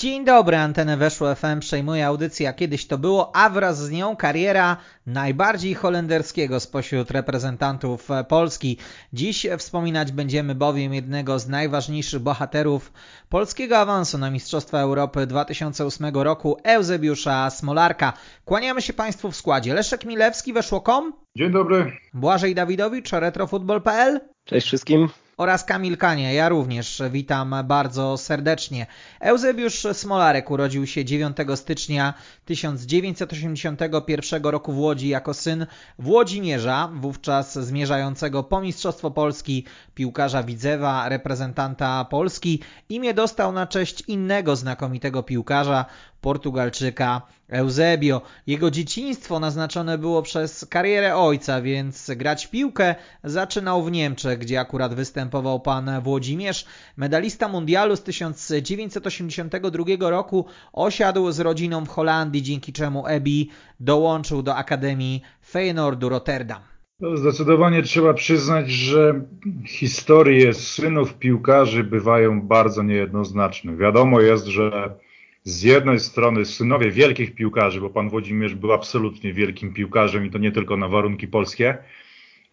Dzień dobry, Antenę Weszło FM przejmuje audycja Kiedyś to było, a wraz z nią kariera najbardziej holenderskiego spośród reprezentantów Polski. Dziś wspominać będziemy bowiem jednego z najważniejszych bohaterów polskiego awansu na Mistrzostwa Europy 2008 roku, Eusebiusza Smolarka. Kłaniamy się Państwu w składzie. Leszek Milewski, Weszło.com. Dzień dobry. Błażej Dawidowicz, retrofutbol.pl. Cześć wszystkim oraz Kamil Kanie. Ja również witam bardzo serdecznie. Eusebiusz Smolarek urodził się 9 stycznia 1981 roku w Łodzi jako syn Włodzimierza, wówczas zmierzającego po Mistrzostwo Polski piłkarza Widzewa, reprezentanta Polski. Imię dostał na cześć innego znakomitego piłkarza, Portugalczyka Eusebio. Jego dzieciństwo naznaczone było przez karierę ojca, więc grać piłkę zaczynał w Niemczech, gdzie akurat występował pan Włodzimierz. Medalista mundialu z 1982 roku osiadł z rodziną w Holandii, dzięki czemu Ebi dołączył do Akademii Feyenoordu Rotterdam. No, zdecydowanie trzeba przyznać, że historie synów piłkarzy bywają bardzo niejednoznaczne. Wiadomo jest, że z jednej strony synowie wielkich piłkarzy, bo pan Włodzimierz był absolutnie wielkim piłkarzem i to nie tylko na warunki polskie,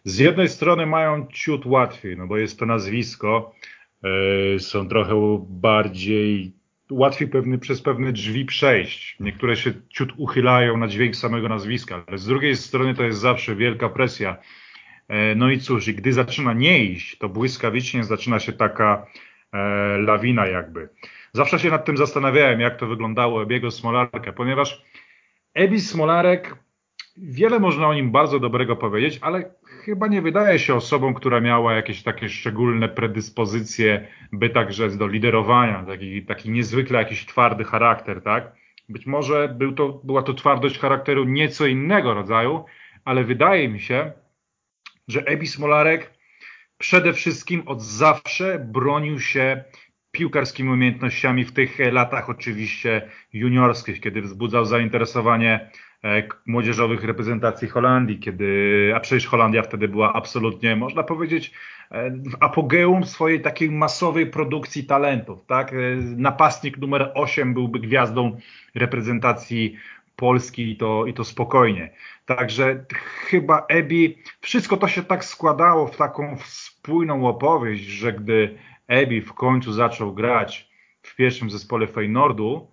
z jednej strony mają ciut łatwiej, no bo jest to nazwisko, yy, są trochę bardziej łatwiej pewny, przez pewne drzwi przejść. Niektóre się ciut uchylają na dźwięk samego nazwiska, ale z drugiej strony to jest zawsze wielka presja. Yy, no i cóż, i gdy zaczyna nie iść, to błyskawicznie zaczyna się taka yy, lawina jakby. Zawsze się nad tym zastanawiałem, jak to wyglądało Ebiego Smolarka, ponieważ Ebi Smolarek, wiele można o nim bardzo dobrego powiedzieć, ale chyba nie wydaje się osobą, która miała jakieś takie szczególne predyspozycje, by także do liderowania, taki, taki niezwykle jakiś twardy charakter, tak? Być może był to, była to twardość charakteru nieco innego rodzaju, ale wydaje mi się, że Ebi Smolarek przede wszystkim od zawsze bronił się piłkarskimi umiejętnościami w tych latach oczywiście juniorskich, kiedy wzbudzał zainteresowanie e, młodzieżowych reprezentacji Holandii, kiedy, a przecież Holandia wtedy była absolutnie, można powiedzieć, e, w apogeum swojej takiej masowej produkcji talentów, tak? E, napastnik numer 8 byłby gwiazdą reprezentacji Polski i to, i to spokojnie. Także chyba Ebi, wszystko to się tak składało w taką spójną opowieść, że gdy Ebi w końcu zaczął grać w pierwszym zespole Feynordu,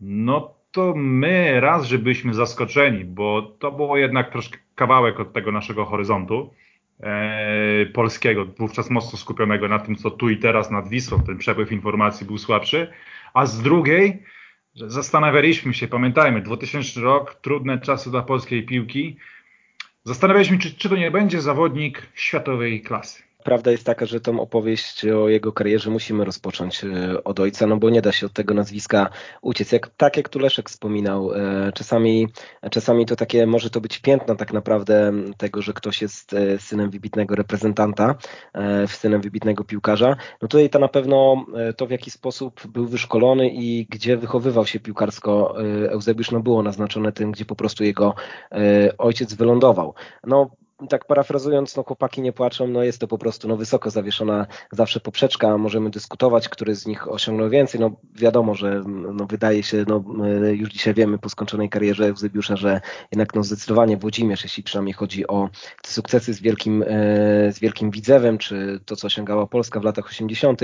no to my raz, że byliśmy zaskoczeni, bo to było jednak troszkę kawałek od tego naszego horyzontu e, polskiego, wówczas mocno skupionego na tym, co tu i teraz nad Wisłą, ten przepływ informacji był słabszy, a z drugiej zastanawialiśmy się, pamiętajmy, 2000 rok, trudne czasy dla polskiej piłki, zastanawialiśmy, czy, czy to nie będzie zawodnik światowej klasy prawda jest taka, że tą opowieść o jego karierze musimy rozpocząć e, od ojca, no bo nie da się od tego nazwiska uciec. Jak, tak jak tu Leszek wspominał, e, czasami, czasami to takie, może to być piętno tak naprawdę tego, że ktoś jest e, synem wybitnego reprezentanta, synem wybitnego piłkarza. No tutaj to na pewno to, w jaki sposób był wyszkolony i gdzie wychowywał się piłkarsko Eusebiusz, no było naznaczone tym, gdzie po prostu jego ojciec wylądował. No tak parafrazując, no chłopaki nie płaczą, no jest to po prostu no, wysoko zawieszona zawsze poprzeczka, możemy dyskutować, który z nich osiągnął więcej, no wiadomo, że no, wydaje się, no już dzisiaj wiemy po skończonej karierze Eusebiusza, że jednak no zdecydowanie Włodzimierz, jeśli przynajmniej chodzi o sukcesy z wielkim, e, z wielkim Widzewem, czy to, co osiągała Polska w latach 80.,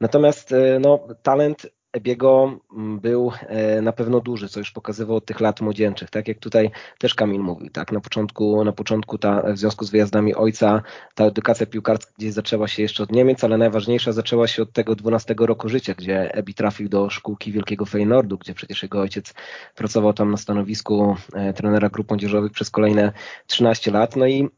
natomiast e, no talent Ebiego mm, był e, na pewno duży, co już pokazywał od tych lat młodzieńczych, tak jak tutaj też Kamil mówił, tak, na początku, na początku ta, w związku z wyjazdami ojca ta edukacja piłkarska gdzieś zaczęła się jeszcze od Niemiec, ale najważniejsza zaczęła się od tego 12 roku życia, gdzie Ebi trafił do szkółki Wielkiego Feynordu, gdzie przecież jego ojciec pracował tam na stanowisku e, trenera grup młodzieżowych przez kolejne 13 lat, no i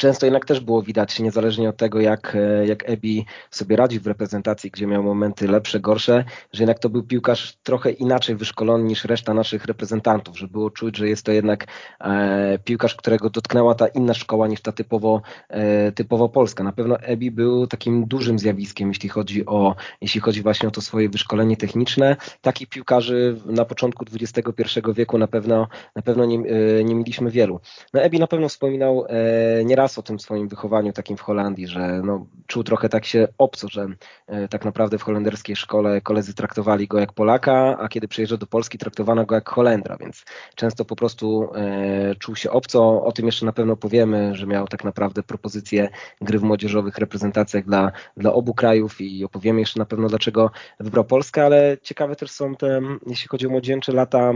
często jednak też było widać, niezależnie od tego, jak, jak Ebi sobie radzi w reprezentacji, gdzie miał momenty lepsze, gorsze, że jednak to był piłkarz trochę inaczej wyszkolony niż reszta naszych reprezentantów, że było czuć, że jest to jednak e, piłkarz, którego dotknęła ta inna szkoła niż ta typowo, e, typowo polska. Na pewno Ebi był takim dużym zjawiskiem, jeśli chodzi o, jeśli chodzi właśnie o to swoje wyszkolenie techniczne. Takich piłkarzy na początku XXI wieku na pewno, na pewno nie, e, nie mieliśmy wielu. No Ebi na pewno wspominał e, nieraz o tym swoim wychowaniu takim w Holandii, że no, czuł trochę tak się obco, że e, tak naprawdę w holenderskiej szkole koledzy traktowali go jak Polaka, a kiedy przyjeżdżał do Polski traktowano go jak Holendra, więc często po prostu e, czuł się obco. O tym jeszcze na pewno powiemy, że miał tak naprawdę propozycję gry w młodzieżowych reprezentacjach dla, dla obu krajów i opowiemy jeszcze na pewno dlaczego wybrał Polskę, ale ciekawe też są te, jeśli chodzi o młodzieńcze lata e,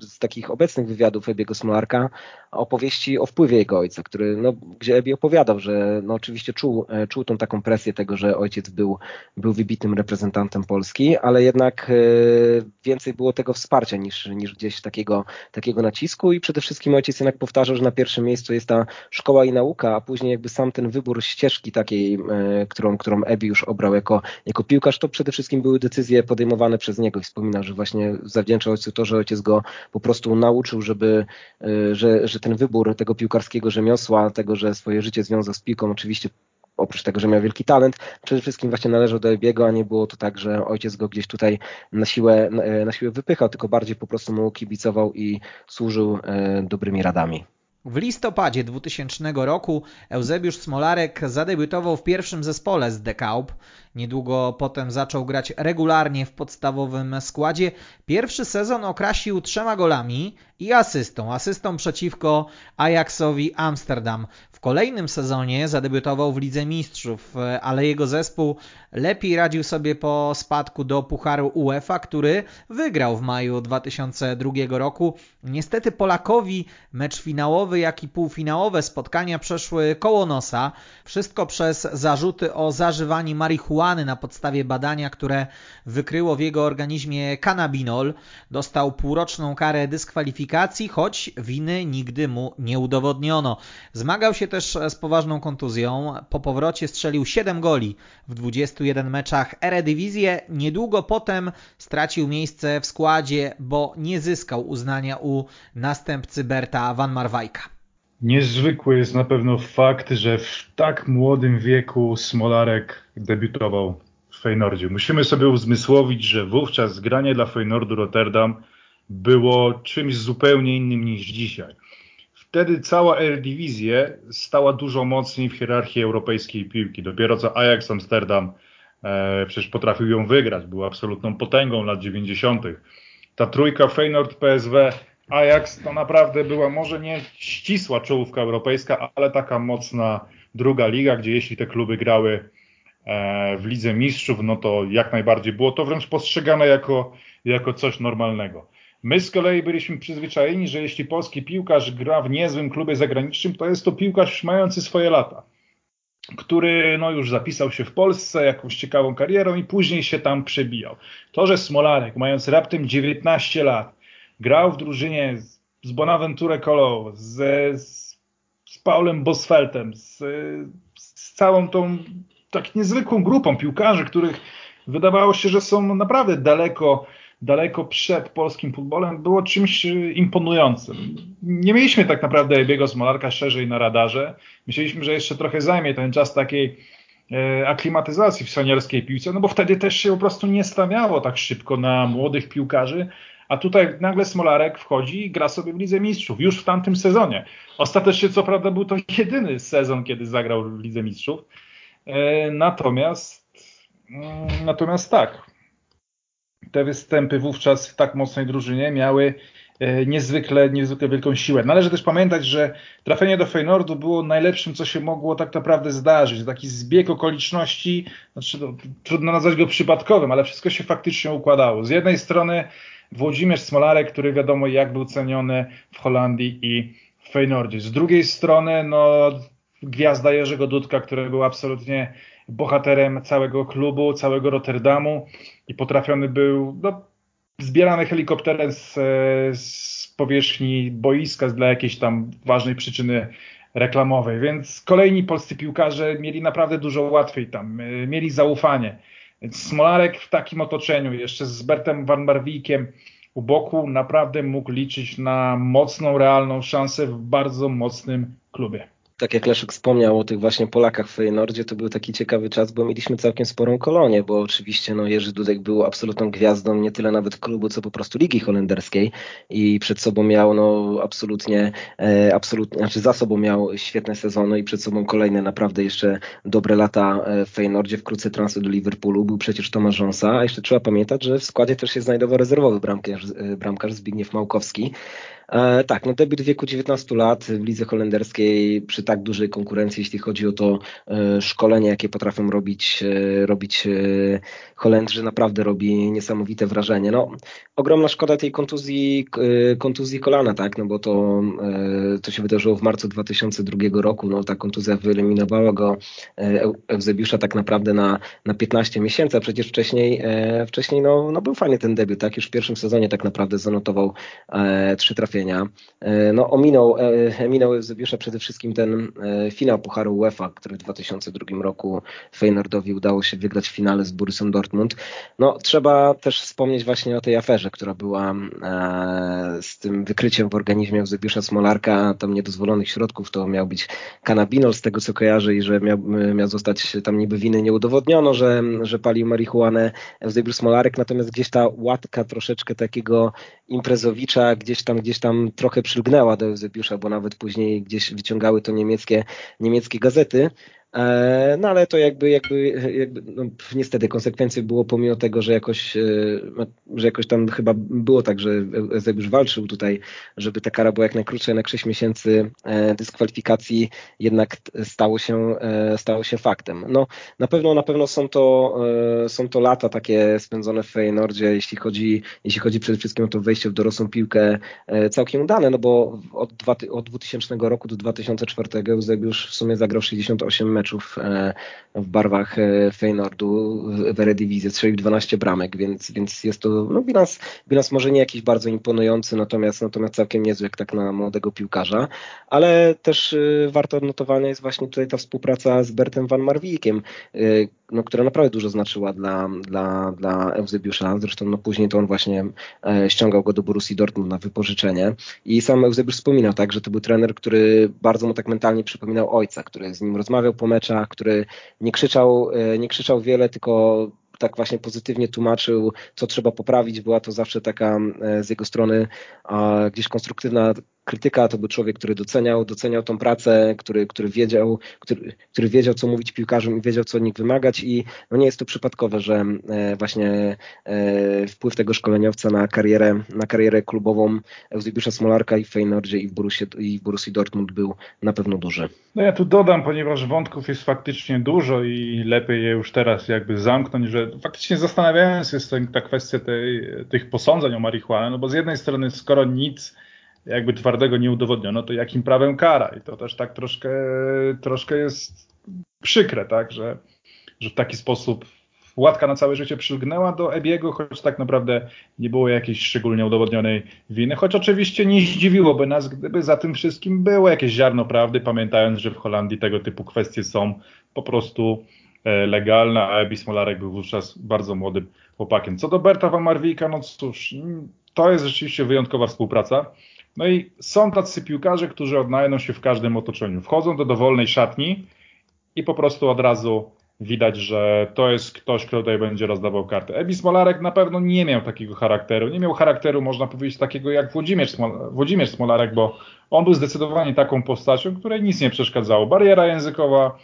z takich obecnych wywiadów Ebiego Smolarka, opowieści o wpływie jego ojca, który, no, gdzie Ebi opowiadał, że no, oczywiście czuł, e, czuł tą taką presję tego, że ojciec był, był wybitnym reprezentantem Polski, ale jednak e, więcej było tego wsparcia niż, niż gdzieś takiego, takiego nacisku i przede wszystkim ojciec jednak powtarzał, że na pierwszym miejscu jest ta szkoła i nauka, a później jakby sam ten wybór ścieżki takiej, e, którą, którą Ebi już obrał jako, jako piłkarz, to przede wszystkim były decyzje podejmowane przez niego i wspominał, że właśnie zawdzięcza ojcu to, że ojciec go po prostu nauczył, żeby, że, że ten wybór tego piłkarskiego rzemiosła, tego, że swoje życie związał z piłką, oczywiście oprócz tego, że miał wielki talent, przede wszystkim właśnie należał do Ebiego, a nie było to tak, że ojciec go gdzieś tutaj na siłę, na siłę wypychał, tylko bardziej po prostu mu kibicował i służył e, dobrymi radami. W listopadzie 2000 roku Eusebiusz Smolarek zadebiutował w pierwszym zespole z Dekaup. Niedługo potem zaczął grać regularnie w podstawowym składzie. Pierwszy sezon okrasił trzema golami i asystą. Asystą przeciwko Ajaxowi Amsterdam. W kolejnym sezonie zadebiutował w Lidze Mistrzów, ale jego zespół lepiej radził sobie po spadku do Pucharu UEFA, który wygrał w maju 2002 roku. Niestety Polakowi mecz finałowy, jak i półfinałowe spotkania przeszły koło nosa. Wszystko przez zarzuty o zażywanie marihuany na podstawie badania, które wykryło w jego organizmie kanabinol. Dostał półroczną karę dyskwalifikacji, choć winy nigdy mu nie udowodniono. Zmagał się też z poważną kontuzją. Po powrocie strzelił 7 goli w 21 meczach Eredivisie. Niedługo potem stracił miejsce w składzie, bo nie zyskał uznania u następcy Berta Van Marwajka. Niezwykły jest na pewno fakt, że w tak młodym wieku Smolarek debiutował w Feynordzie. Musimy sobie uzmysłowić, że wówczas granie dla Feynordu Rotterdam było czymś zupełnie innym niż dzisiaj. Wtedy cała Eredivisie stała dużo mocniej w hierarchii europejskiej piłki. Dopiero co Ajax Amsterdam e, przecież potrafił ją wygrać, był absolutną potęgą lat 90. Ta trójka Feyenoord, PSW, Ajax to naprawdę była może nie ścisła czołówka europejska, ale taka mocna druga liga, gdzie jeśli te kluby grały e, w Lidze Mistrzów, no to jak najbardziej było to wręcz postrzegane jako, jako coś normalnego. My z kolei byliśmy przyzwyczajeni, że jeśli polski piłkarz gra w niezłym klubie zagranicznym, to jest to piłkarz mający swoje lata, który no, już zapisał się w Polsce jakąś ciekawą karierą i później się tam przebijał. To, że Smolarek, mając raptem 19 lat, grał w drużynie z, z Bonaventure Colo, z, z, z Paulem Bosfeltem, z, z całą tą tak niezwykłą grupą piłkarzy, których wydawało się, że są naprawdę daleko daleko przed polskim futbolem, było czymś imponującym. Nie mieliśmy tak naprawdę Ebiego Smolarka szerzej na radarze. Myśleliśmy, że jeszcze trochę zajmie ten czas takiej e, aklimatyzacji w seniorskiej piłce, no bo wtedy też się po prostu nie stawiało tak szybko na młodych piłkarzy, a tutaj nagle Smolarek wchodzi i gra sobie w Lidze Mistrzów, już w tamtym sezonie. Ostatecznie co prawda był to jedyny sezon, kiedy zagrał w Lidze Mistrzów, e, natomiast mm, natomiast tak, te występy wówczas w tak mocnej drużynie miały e, niezwykle, niezwykle wielką siłę. Należy też pamiętać, że trafienie do Feynordu było najlepszym, co się mogło tak naprawdę zdarzyć. Taki zbieg okoliczności, znaczy, no, trudno nazwać go przypadkowym, ale wszystko się faktycznie układało. Z jednej strony Włodzimierz Smolarek, który wiadomo jak był ceniony w Holandii i w Feynordzie. Z drugiej strony no, gwiazda Jerzego Dudka, który był absolutnie bohaterem całego klubu, całego Rotterdamu i potrafiony był no, zbierany helikopterem z, z powierzchni boiska dla jakiejś tam ważnej przyczyny reklamowej, więc kolejni polscy piłkarze mieli naprawdę dużo łatwiej tam, mieli zaufanie. Smolarek w takim otoczeniu, jeszcze z Bertem Van Marwijkiem u boku, naprawdę mógł liczyć na mocną, realną szansę w bardzo mocnym klubie tak jak Leszek wspomniał o tych właśnie Polakach w Feyenoordzie, to był taki ciekawy czas, bo mieliśmy całkiem sporą kolonię, bo oczywiście no, Jerzy Dudek był absolutną gwiazdą nie tyle nawet klubu, co po prostu ligi holenderskiej i przed sobą miał no absolutnie, e, absolutnie znaczy za sobą miał świetne sezony i przed sobą kolejne naprawdę jeszcze dobre lata e, w Feyenoordzie, wkrótce transfer do Liverpoolu, był przecież Tomasz Rząsa, a jeszcze trzeba pamiętać, że w składzie też się znajdował rezerwowy bramkarz, e, bramkarz Zbigniew Małkowski, E, tak, no debiut w wieku 19 lat w lidze holenderskiej przy tak dużej konkurencji, jeśli chodzi o to e, szkolenie, jakie potrafią robić, e, robić Holendrzy, naprawdę robi niesamowite wrażenie. No, ogromna szkoda tej kontuzji, kontuzji kolana, tak, no bo to, to się wydarzyło w marcu 2002 roku, no ta kontuzja wyeliminowała go Eusebiusza tak naprawdę na, na 15 miesięcy, a przecież wcześniej, wcześniej no, no był fajny ten debiut, tak, już w pierwszym sezonie tak naprawdę zanotował trzy trafienia E, no, ominął, e, minął Eusebiusza przede wszystkim ten e, finał Pucharu UEFA, który w 2002 roku Feyenoordowi udało się wygrać w finale z Borussią Dortmund. No, trzeba też wspomnieć właśnie o tej aferze, która była z tym wykryciem w organizmie Eusebiusza Smolarka, tam niedozwolonych środków, to miał być kanabinol z tego co kojarzę i że miał, miał zostać tam niby winy nie udowodniono, że, że palił marihuanę Eusebiusz Smolarek, natomiast gdzieś ta łatka troszeczkę takiego imprezowicza gdzieś tam, gdzieś tam trochę przylgnęła do Eusebiusza, bo nawet później gdzieś wyciągały to niemieckie, niemieckie gazety. E, no ale to jakby, jakby, jakby no, niestety konsekwencje było pomimo tego, że jakoś, e, że jakoś tam chyba było tak, że Eusebiusz walczył tutaj, żeby ta kara była jak najkrótsza, jednak 6 miesięcy e, dyskwalifikacji jednak stało się, stało się faktem. No na pewno, na pewno są to, są to lata takie spędzone w Feyenoordzie, jeśli chodzi, jeśli chodzi przede wszystkim o to wejście w dorosłą piłkę całkiem udane, no bo od, dwa, od 2000 roku do 2004 Eusebiusz w sumie zagrał 68 meczów meczów e, w barwach e, Feynordu w Eredivisie, strzelił 12 bramek, więc, więc jest to no, bilans, bilans może nie jakiś bardzo imponujący, natomiast, natomiast całkiem niezły jak tak na młodego piłkarza, ale też e, warto odnotowania jest właśnie tutaj ta współpraca z Bertem Van Marwijkiem, no, która naprawdę dużo znaczyła dla, dla, dla Eusebiusza. Zresztą no, później to on właśnie e, ściągał go do Borussii Dortmund na wypożyczenie. I sam Eusebiusz wspominał tak, że to był trener, który bardzo mu tak mentalnie przypominał ojca, który z nim rozmawiał po meczach, który nie krzyczał, e, nie krzyczał wiele, tylko tak właśnie pozytywnie tłumaczył, co trzeba poprawić. Była to zawsze taka e, z jego strony gdzieś konstruktywna krytyka, to był człowiek, który doceniał, doceniał tą pracę, który, który, wiedział, który, który wiedział, co mówić piłkarzom i wiedział, co od nich wymagać i no nie jest to przypadkowe, że e, właśnie e, wpływ tego szkoleniowca na karierę, na karierę klubową Eusebiusza Smolarka i w Feyenoordzie i w Borussii, i w Borussii Dortmund był na pewno duży. No ja tu dodam, ponieważ wątków jest faktycznie dużo i lepiej je już teraz jakby zamknąć, że faktycznie zastanawiałem się ta kwestia tej, tych posądzeń o marihuanę, no bo z jednej strony skoro nic jakby twardego nie udowodniono, to jakim prawem kara? I to też tak troszkę, troszkę jest przykre, tak, że, że w taki sposób łatka na całe życie przylgnęła do Ebiego, choć tak naprawdę nie było jakiejś szczególnie udowodnionej winy, choć oczywiście nie zdziwiłoby nas, gdyby za tym wszystkim było jakieś ziarno prawdy, pamiętając, że w Holandii tego typu kwestie są po prostu e, legalne, a Ebi Smolarek był wówczas bardzo młodym chłopakiem. Co do Berta Van Marwijka, no cóż, to jest rzeczywiście wyjątkowa współpraca. No i są tacy piłkarze, którzy odnajdą się w każdym otoczeniu. Wchodzą do dowolnej szatni i po prostu od razu widać, że to jest ktoś, kto tutaj będzie rozdawał karty. Ebi Smolarek na pewno nie miał takiego charakteru. Nie miał charakteru, można powiedzieć, takiego jak Włodzimierz, Smol Włodzimierz Smolarek, bo on był zdecydowanie taką postacią, której nic nie przeszkadzało. Bariera językowa,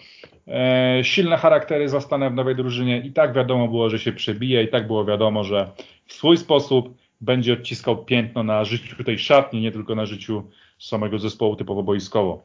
e, silne charaktery zastanę w nowej drużynie i tak wiadomo było, że się przebije i tak było wiadomo, że w swój sposób będzie odciskał piętno na życiu tej szatni, nie tylko na życiu samego zespołu typowo boiskowo.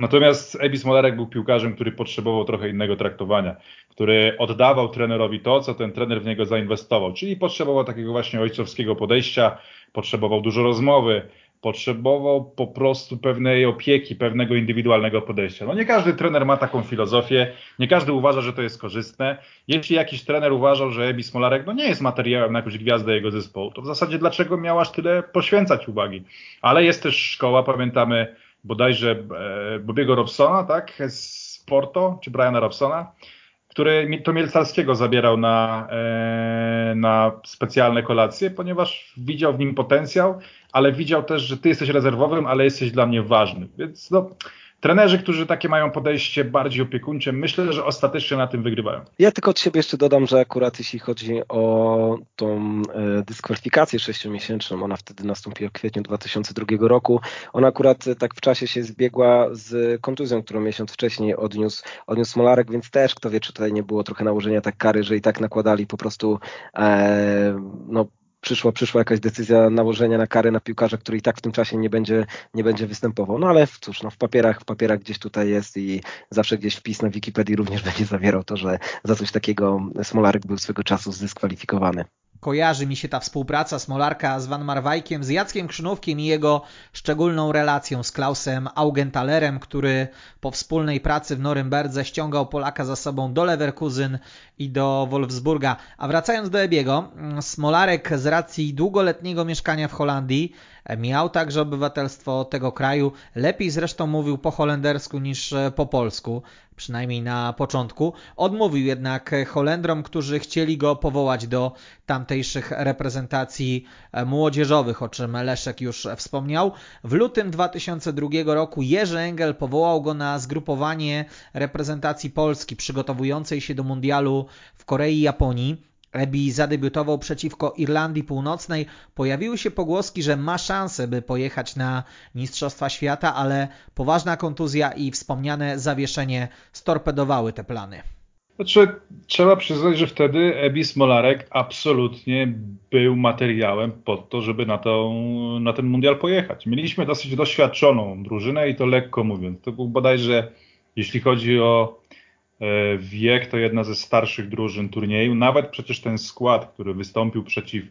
Natomiast Ebis Molarek był piłkarzem, który potrzebował trochę innego traktowania, który oddawał trenerowi to, co ten trener w niego zainwestował, czyli potrzebował takiego właśnie ojcowskiego podejścia, potrzebował dużo rozmowy, potrzebował po prostu pewnej opieki, pewnego indywidualnego podejścia. No nie każdy trener ma taką filozofię, nie każdy uważa, że to jest korzystne. Jeśli jakiś trener uważał, że Ebi Smolarek no nie jest materiałem na jakąś gwiazdę jego zespołu, to w zasadzie dlaczego miał aż tyle poświęcać uwagi? Ale jest też szkoła, pamiętamy bodajże e, Bobiego Robsona, tak, z Porto, czy Briana Robsona, który to Mielcarskiego zabierał na, e, na specjalne kolacje, ponieważ widział w nim potencjał, ale widział też, że ty jesteś rezerwowym, ale jesteś dla mnie ważny. Więc no, trenerzy, którzy takie mają podejście bardziej opiekuńcze, myślę, że ostatecznie na tym wygrywają. Ja tylko od siebie jeszcze dodam, że akurat jeśli chodzi o tą e, dyskwalifikację sześciomiesięczną, ona wtedy nastąpiła w kwietniu 2002 roku, ona akurat tak w czasie się zbiegła z kontuzją, którą miesiąc wcześniej odniósł, odniósł Smolarek, więc też kto wie, czy tutaj nie było trochę nałożenia tak kary, że i tak nakładali po prostu e, no, przyszła, przyszła jakaś decyzja nałożenia na kary na piłkarza, który i tak w tym czasie nie będzie, nie będzie występował. No ale cóż, no w papierach, w papierach gdzieś tutaj jest i zawsze gdzieś wpis na Wikipedii również będzie zawierał to, że za coś takiego Smolarek był swego czasu zdyskwalifikowany kojarzy mi się ta współpraca Smolarka z Van Marwajkiem, z Jackiem Krzynówkiem i jego szczególną relacją z Klausem Augentalerem, który po wspólnej pracy w Norymberdze ściągał Polaka za sobą do Leverkusen i do Wolfsburga. A wracając do Ebiego, Smolarek z racji długoletniego mieszkania w Holandii miał także obywatelstwo tego kraju. Lepiej zresztą mówił po holendersku niż po polsku przynajmniej na początku. Odmówił jednak Holendrom, którzy chcieli go powołać do tamtejszych reprezentacji młodzieżowych, o czym Leszek już wspomniał. W lutym 2002 roku Jerzy Engel powołał go na zgrupowanie reprezentacji Polski przygotowującej się do mundialu w Korei i Japonii. Ebi zadebiutował przeciwko Irlandii Północnej. Pojawiły się pogłoski, że ma szansę, by pojechać na Mistrzostwa Świata, ale poważna kontuzja i wspomniane zawieszenie storpedowały te plany. Znaczy, trzeba przyznać, że wtedy Ebi Smolarek absolutnie był materiałem pod to, żeby na, to, na ten mundial pojechać. Mieliśmy dosyć doświadczoną drużynę i to lekko mówiąc. To był bodajże, jeśli chodzi o wiek to jedna ze starszych drużyn turnieju. Nawet przecież ten skład, który wystąpił przeciw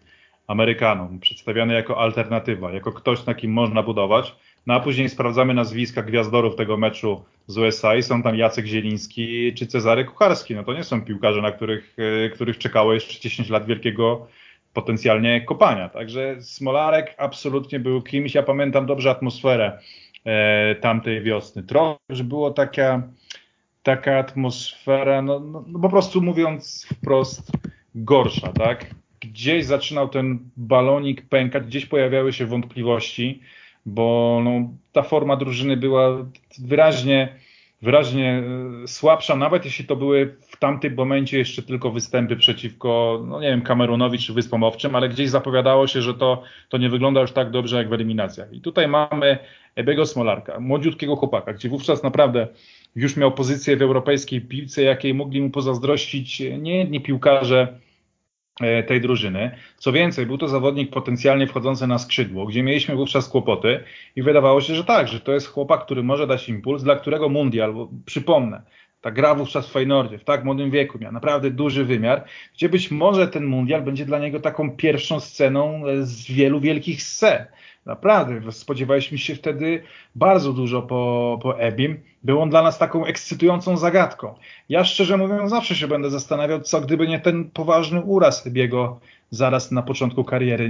Amerykanom, przedstawiany jako alternatywa, jako ktoś, na kim można budować. No a później sprawdzamy nazwiska gwiazdorów tego meczu z USA i są tam Jacek Zieliński czy Cezary Kucharski. No to nie są piłkarze, na których, e, których czekało jeszcze 10 lat wielkiego potencjalnie kopania. Także Smolarek absolutnie był kimś. Ja pamiętam dobrze atmosferę e, tamtej wiosny. Trochę, że było taka taka atmosfera, no, no, no, po prostu mówiąc wprost, gorsza, tak? Gdzieś zaczynał ten balonik pękać, gdzieś pojawiały się wątpliwości, bo no, ta forma drużyny była wyraźnie, wyraźnie e, słabsza, nawet jeśli to były w tamtym momencie jeszcze tylko występy przeciwko, no nie wiem, Kamerunowi czy Wyspom Owczym, ale gdzieś zapowiadało się, że to, to nie wygląda już tak dobrze jak w eliminacjach. I tutaj mamy Ebego Smolarka, młodziutkiego chłopaka, gdzie wówczas naprawdę już miał pozycję w europejskiej piłce, jakiej mogli mu pozazdrościć nie jedni piłkarze e, tej drużyny. Co więcej, był to zawodnik potencjalnie wchodzący na skrzydło, gdzie mieliśmy wówczas kłopoty i wydawało się, że tak, że to jest chłopak, który może dać impuls, dla którego mundial, bo przypomnę, ta gra wówczas w Feynordzie, w tak młodym wieku, miał naprawdę duży wymiar, gdzie być może ten mundial będzie dla niego taką pierwszą sceną z wielu wielkich scen. Naprawdę, spodziewaliśmy się wtedy bardzo dużo po, po Ebim. Był on dla nas taką ekscytującą zagadką. Ja szczerze mówiąc zawsze się będę zastanawiał, co gdyby nie ten poważny uraz Ebiego zaraz na początku kariery.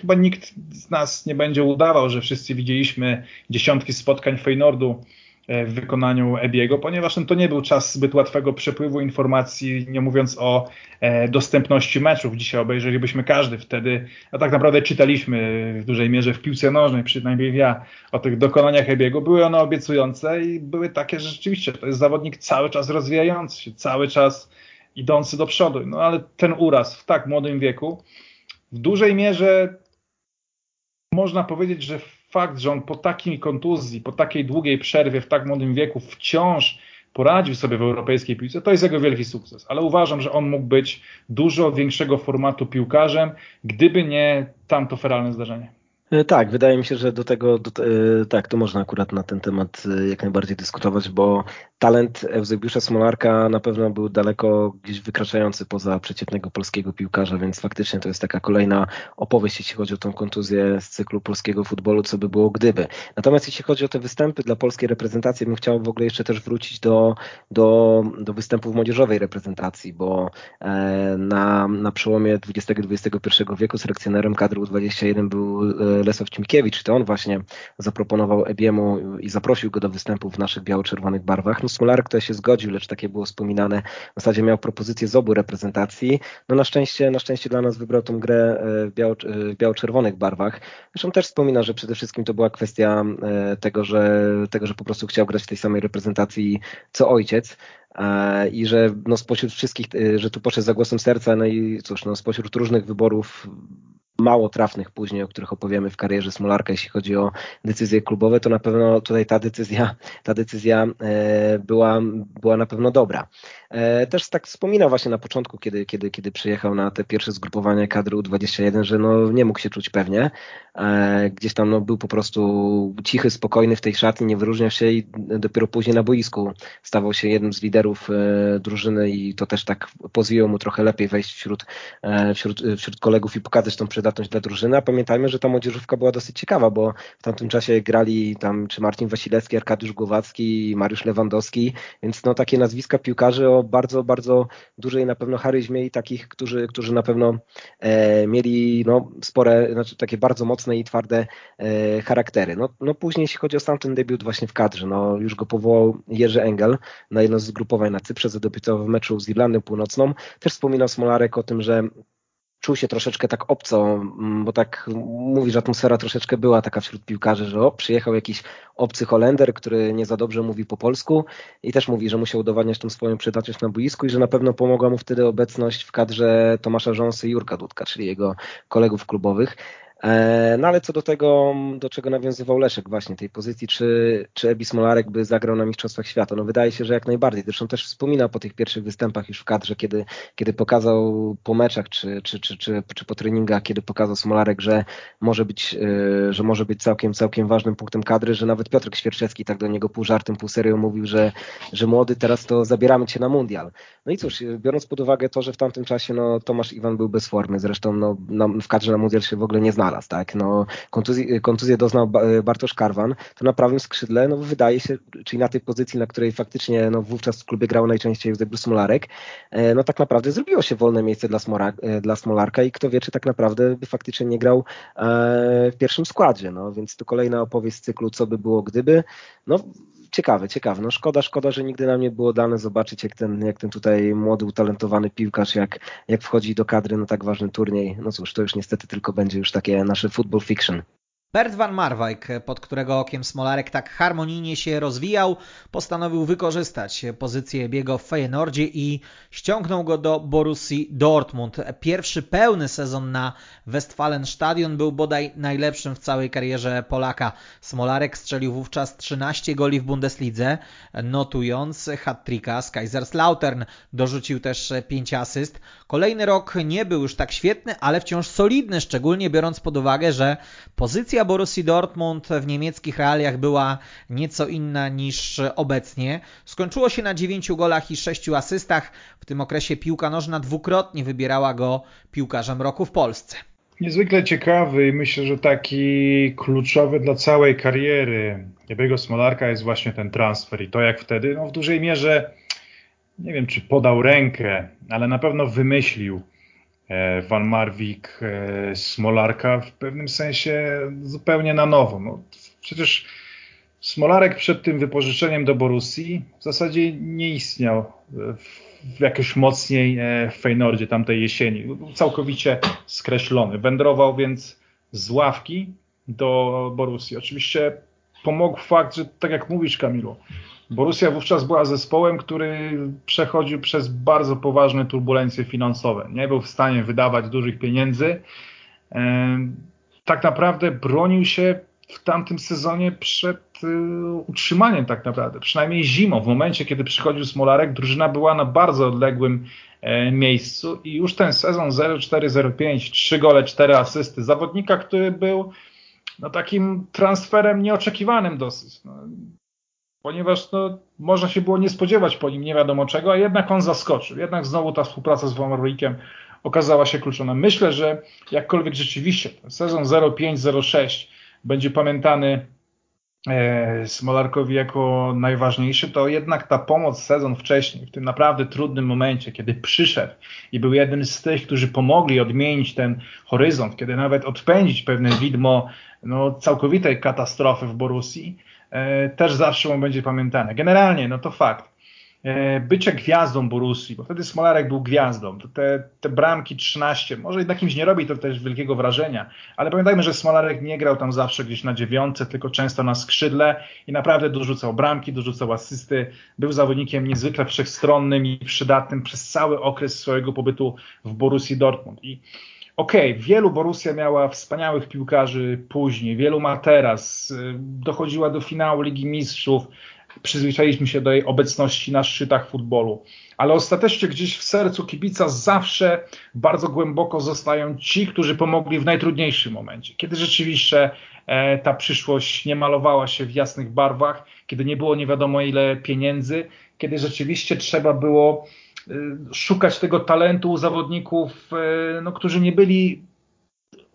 Chyba nikt z nas nie będzie udawał, że wszyscy widzieliśmy dziesiątki spotkań Feynordu w wykonaniu Ebiego, ponieważ to nie był czas zbyt łatwego przepływu informacji, nie mówiąc o e, dostępności meczów. Dzisiaj obejrzelibyśmy każdy wtedy, a tak naprawdę czytaliśmy w dużej mierze w piłce nożnej, przynajmniej ja, o tych dokonaniach Ebiego. Były one obiecujące i były takie, że rzeczywiście to jest zawodnik cały czas rozwijający się, cały czas idący do przodu. No ale ten uraz w tak młodym wieku w dużej mierze można powiedzieć, że fakt, że on po takiej kontuzji, po takiej długiej przerwie w tak młodym wieku wciąż poradził sobie w europejskiej piłce, to jest jego wielki sukces. Ale uważam, że on mógł być dużo większego formatu piłkarzem, gdyby nie tamto feralne zdarzenie. E, tak, wydaje mi się, że do tego, do, e, tak, to można akurat na ten temat e, jak najbardziej dyskutować, bo talent Eusebiusza Smolarka na pewno był daleko gdzieś wykraczający poza przeciętnego polskiego piłkarza, więc faktycznie to jest taka kolejna opowieść, jeśli chodzi o tą kontuzję z cyklu polskiego futbolu, co by było gdyby. Natomiast jeśli chodzi o te występy dla polskiej reprezentacji, bym chciał w ogóle jeszcze też wrócić do, do, do występów młodzieżowej reprezentacji, bo na, na przełomie XX i XXI wieku selekcjonerem kadry U21 był Lesław Cimkiewicz, to on właśnie zaproponował Ebiemu i zaprosił go do występu w naszych biało-czerwonych barwach. No Smolarek to się zgodził, lecz takie było wspominane. W zasadzie miał propozycję z obu reprezentacji. No na szczęście, na szczęście dla nas wybrał tą grę w, biało, w biało-czerwonych barwach. Zresztą też wspomina, że przede wszystkim to była kwestia tego, że, tego, że po prostu chciał grać w tej samej reprezentacji co ojciec i że no spośród wszystkich, że tu poszedł za głosem serca, no i cóż, no spośród różnych wyborów mało trafnych później, o których opowiemy w karierze Smolarka, jeśli chodzi o decyzje klubowe, to na pewno tutaj ta decyzja, ta decyzja e, była, była na pewno dobra. E, też tak wspominał właśnie na początku, kiedy, kiedy, kiedy przyjechał na te pierwsze zgrupowanie kadry U21, że no nie mógł się czuć pewnie. E, gdzieś tam no, był po prostu cichy, spokojny w tej szatni, nie wyróżniał się i dopiero później na boisku stawał się jednym z liderów drużyny i to też tak pozwoliło mu trochę lepiej wejść wśród, wśród, wśród kolegów i pokazać tą przydatność dla drużyny, a pamiętajmy, że ta młodzieżówka była dosyć ciekawa, bo w tamtym czasie grali tam czy Marcin Wasilewski, Arkadiusz Głowacki, Mariusz Lewandowski, więc no takie nazwiska piłkarzy o bardzo, bardzo dużej na pewno charyzmie i takich, którzy, którzy na pewno e, mieli no, spore, znaczy takie bardzo mocne i twarde e, charaktery. No, no później jeśli chodzi o sam ten debiut właśnie w kadrze, no już go powołał Jerzy Engel na jedno z zgrupowań na Cyprze, zadebiutował w meczu z Irlandią Północną. Też wspominał Smolarek o tym, że czuł się troszeczkę tak obco, mm, bo tak mówi, że atmosfera troszeczkę była taka wśród piłkarzy, że o, przyjechał jakiś obcy Holender, który nie za dobrze mówi po polsku i też mówi, że musiał udowadniać tą swoją przydatność na boisku i że na pewno pomogła mu wtedy obecność w kadrze Tomasza Rząsy i Jurka Dudka, czyli jego kolegów klubowych. E, no ale co do tego, do czego nawiązywał Leszek właśnie, tej pozycji, czy, czy Ebi Smolarek by zagrał na Mistrzostwach Świata? No wydaje się, że jak najbardziej. Zresztą też wspominał po tych pierwszych występach już w kadrze, kiedy, kiedy pokazał po meczach, czy, czy, czy, czy, czy po treningach, kiedy pokazał Smolarek, że może być, e, że może być całkiem, całkiem ważnym punktem kadry, że nawet Piotrek Świerczewski tak do niego pół żartem, pół serio mówił, że, że młody, teraz to zabieramy cię na mundial. No i cóż, biorąc pod uwagę to, że w tamtym czasie no, Tomasz Iwan był bez formy, zresztą no, no, w kadrze na mundial się w ogóle nie znalazł, tak? No, kontuzję, kontuzję doznał Bartosz Karwan, to na prawym skrzydle, no wydaje się, czyli na tej pozycji, na której faktycznie no, wówczas w klubie grał najczęściej Józef Smolarek, e, no tak naprawdę zrobiło się wolne miejsce dla, Smora, e, dla Smolarka i kto wie, czy tak naprawdę by faktycznie nie grał e, w pierwszym składzie, no. Więc tu kolejna opowieść z cyklu, co by było gdyby, no ciekawe, ciekawe. No szkoda, szkoda, że nigdy nam nie było dane zobaczyć, jak ten, jak ten tutaj młody, utalentowany piłkarz, jak, jak wchodzi do kadry na tak ważny turniej. No cóż, to już niestety tylko będzie już takie nasze football fiction. Bert van Marwijk, pod którego okiem Smolarek tak harmonijnie się rozwijał, postanowił wykorzystać pozycję biego w Feyenoordzie i ściągnął go do Borussii Dortmund. Pierwszy pełny sezon na Westfalenstadion był bodaj najlepszym w całej karierze Polaka. Smolarek strzelił wówczas 13 goli w Bundeslidze, notując hat-tricka z Kaiserslautern. Dorzucił też 5 asyst. Kolejny rok nie był już tak świetny, ale wciąż solidny, szczególnie biorąc pod uwagę, że pozycja Borussii Dortmund w niemieckich realiach była nieco inna niż obecnie. Skończyło się na 9 golach i 6 asystach. W tym okresie piłka nożna dwukrotnie wybierała go piłkarzem roku w Polsce. Niezwykle ciekawy i myślę, że taki kluczowy dla całej kariery Jebiego Smolarka jest właśnie ten transfer i to jak wtedy, no w dużej mierze, nie wiem czy podał rękę, ale na pewno wymyślił Van Marwik, e, Smolarka w pewnym sensie zupełnie na nowo. No, przecież Smolarek przed tym wypożyczeniem do Borussii w zasadzie nie istniał w jakoś mocniej e, w Feynordzie tamtej jesieni. Był całkowicie skreślony. Wędrował więc z ławki do Borussii. Oczywiście pomógł fakt, że tak jak mówisz Kamilu, Borussia wówczas była zespołem, który przechodził przez bardzo poważne turbulencje finansowe. Nie był w stanie wydawać dużych pieniędzy. Tak naprawdę bronił się w tamtym sezonie przed y, utrzymaniem tak naprawdę, przynajmniej zimą. W momencie, kiedy przychodził Smolarek, drużyna była na bardzo odległym e, miejscu i już ten sezon 0-4-0-5, 3 gole, 4 asysty, zawodnika, który był no, takim transferem nieoczekiwanym dosyć. No, ponieważ no, można się było nie spodziewać po nim nie wiadomo czego, a jednak on zaskoczył. Jednak znowu ta współpraca z Van Marwickiem okazała się kluczowa. Myślę, że jakkolwiek rzeczywiście ten sezon 05-06 będzie pamiętany e, Smolarkowi jako najważniejszy, to jednak ta pomoc sezon wcześniej, w tym naprawdę trudnym momencie, kiedy przyszedł i był jednym z tych, którzy pomogli odmienić ten horyzont, kiedy nawet odpędzić pewne widmo no, całkowitej katastrofy w Borussii, też zawsze mu będzie pamiętane. Generalnie, no to fakt. E, bycie gwiazdą Borussii, bo wtedy Smolarek był gwiazdą. Te, te bramki 13, może jednak kimś nie robi to też wielkiego wrażenia, ale pamiętajmy, że Smolarek nie grał tam zawsze gdzieś na dziewiątce, tylko często na skrzydle i naprawdę dorzucał bramki, dorzucał asysty. Był zawodnikiem niezwykle wszechstronnym i przydatnym przez cały okres swojego pobytu w Borussii Dortmund. I okej, okay, wielu Borussia miała wspaniałych piłkarzy później, wielu ma teraz, dochodziła do finału Ligi Mistrzów, przyzwyczailiśmy się do jej obecności na szczytach futbolu. Ale ostatecznie gdzieś w sercu kibica zawsze bardzo głęboko zostają ci, którzy pomogli w najtrudniejszym momencie. Kiedy rzeczywiście e, ta przyszłość nie malowała się w jasnych barwach, kiedy nie było nie wiadomo ile pieniędzy, kiedy rzeczywiście trzeba było szukać tego talentu u zawodników, e, no, którzy nie byli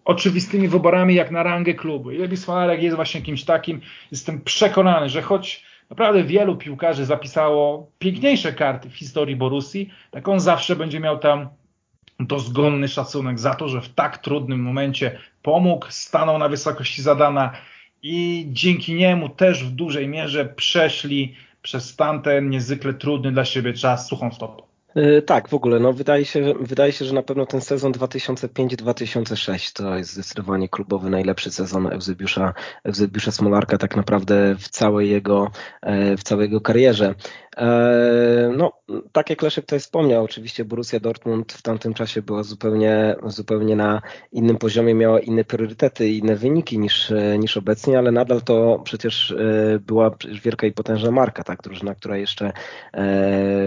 oczywistymi wyborami jak na rangę klubu. I Lebi Smolarek jest właśnie kimś takim. Jestem przekonany, że choć naprawdę wielu piłkarzy zapisało piękniejsze karty w historii Borussii, tak on zawsze będzie miał tam dozgonny szacunek za to, że w tak trudnym momencie pomógł, stanął na wysokości zadana i dzięki niemu też w dużej mierze przeszli przez tamten niezwykle trudny dla siebie czas suchą stopą. E, tak, w ogóle, no wydaje się, wydaje się, że na pewno ten sezon 2005-2006 to jest zdecydowanie klubowy najlepszy sezon Eusebiusza, Eusebiusza Smolarka tak naprawdę w całej jego, e, w całej jego karierze. E, no, tak jak Leszek tutaj wspomniał, oczywiście Borussia Dortmund w tamtym czasie była zupełnie, zupełnie na innym poziomie, miała inne priorytety, inne wyniki niż, niż obecnie, ale nadal to przecież była wielka i potężna marka, tak, drużyna, która jeszcze,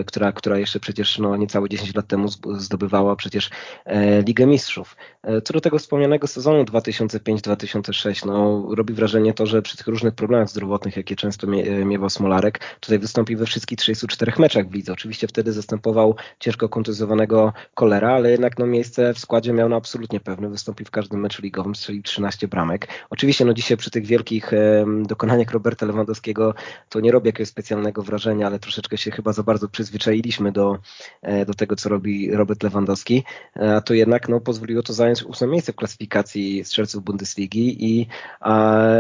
która, która jeszcze przecież no, niecałe 10 lat temu zdobywała przecież e, Ligę Mistrzów. E, co do tego wspomnianego sezonu 2005-2006, no, robi wrażenie to, że przy tych różnych problemach zdrowotnych, jakie często e, miewał Smolarek, tutaj wystąpił we wszystkich 34 meczach w lidze. Oczywiście wtedy zastępował ciężko kontuzjowanego Kolera, ale jednak no, miejsce w składzie miał no, absolutnie pewne. Wystąpił w każdym meczu ligowym, strzelił 13 bramek. Oczywiście no, dzisiaj przy tych wielkich e, dokonaniach Roberta Lewandowskiego to nie robi jakiegoś specjalnego wrażenia, ale troszeczkę się chyba za bardzo przyzwyczailiśmy do, do tego, co robi Robert Lewandowski, e, a to jednak no, pozwoliło to zająć ósme miejsce w klasyfikacji strzelców Bundesligi i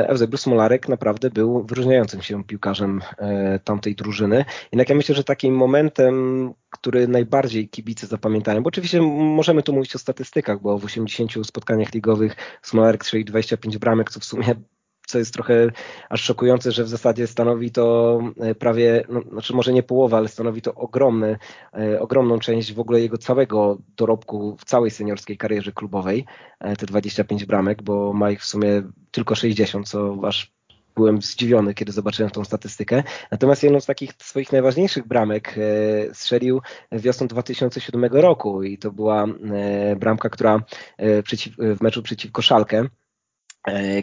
Eusebio Smolarek naprawdę był wyróżniającym się piłkarzem e, tamtej drużyny. Jednak ja myślę, że takim momentem, który najbardziej kibice zapamiętają, bo oczywiście możemy tu mówić o statystykach, bo w 80 spotkaniach ligowych Smolarek strzelił 25 bramek, co w sumie co jest trochę aż szokujące, że w zasadzie stanowi to e, prawie, no, znaczy może nie połowa, ale stanowi to ogromny, e, ogromną część w ogóle jego całego dorobku w całej seniorskiej karierze klubowej, e, te 25 bramek, bo ma ich w sumie tylko 60, co aż byłem zdziwiony, kiedy zobaczyłem tą statystykę. Natomiast jedną z takich swoich najważniejszych bramek strzelił wiosną 2007 roku i to była bramka, która w meczu przeciwko Szalkę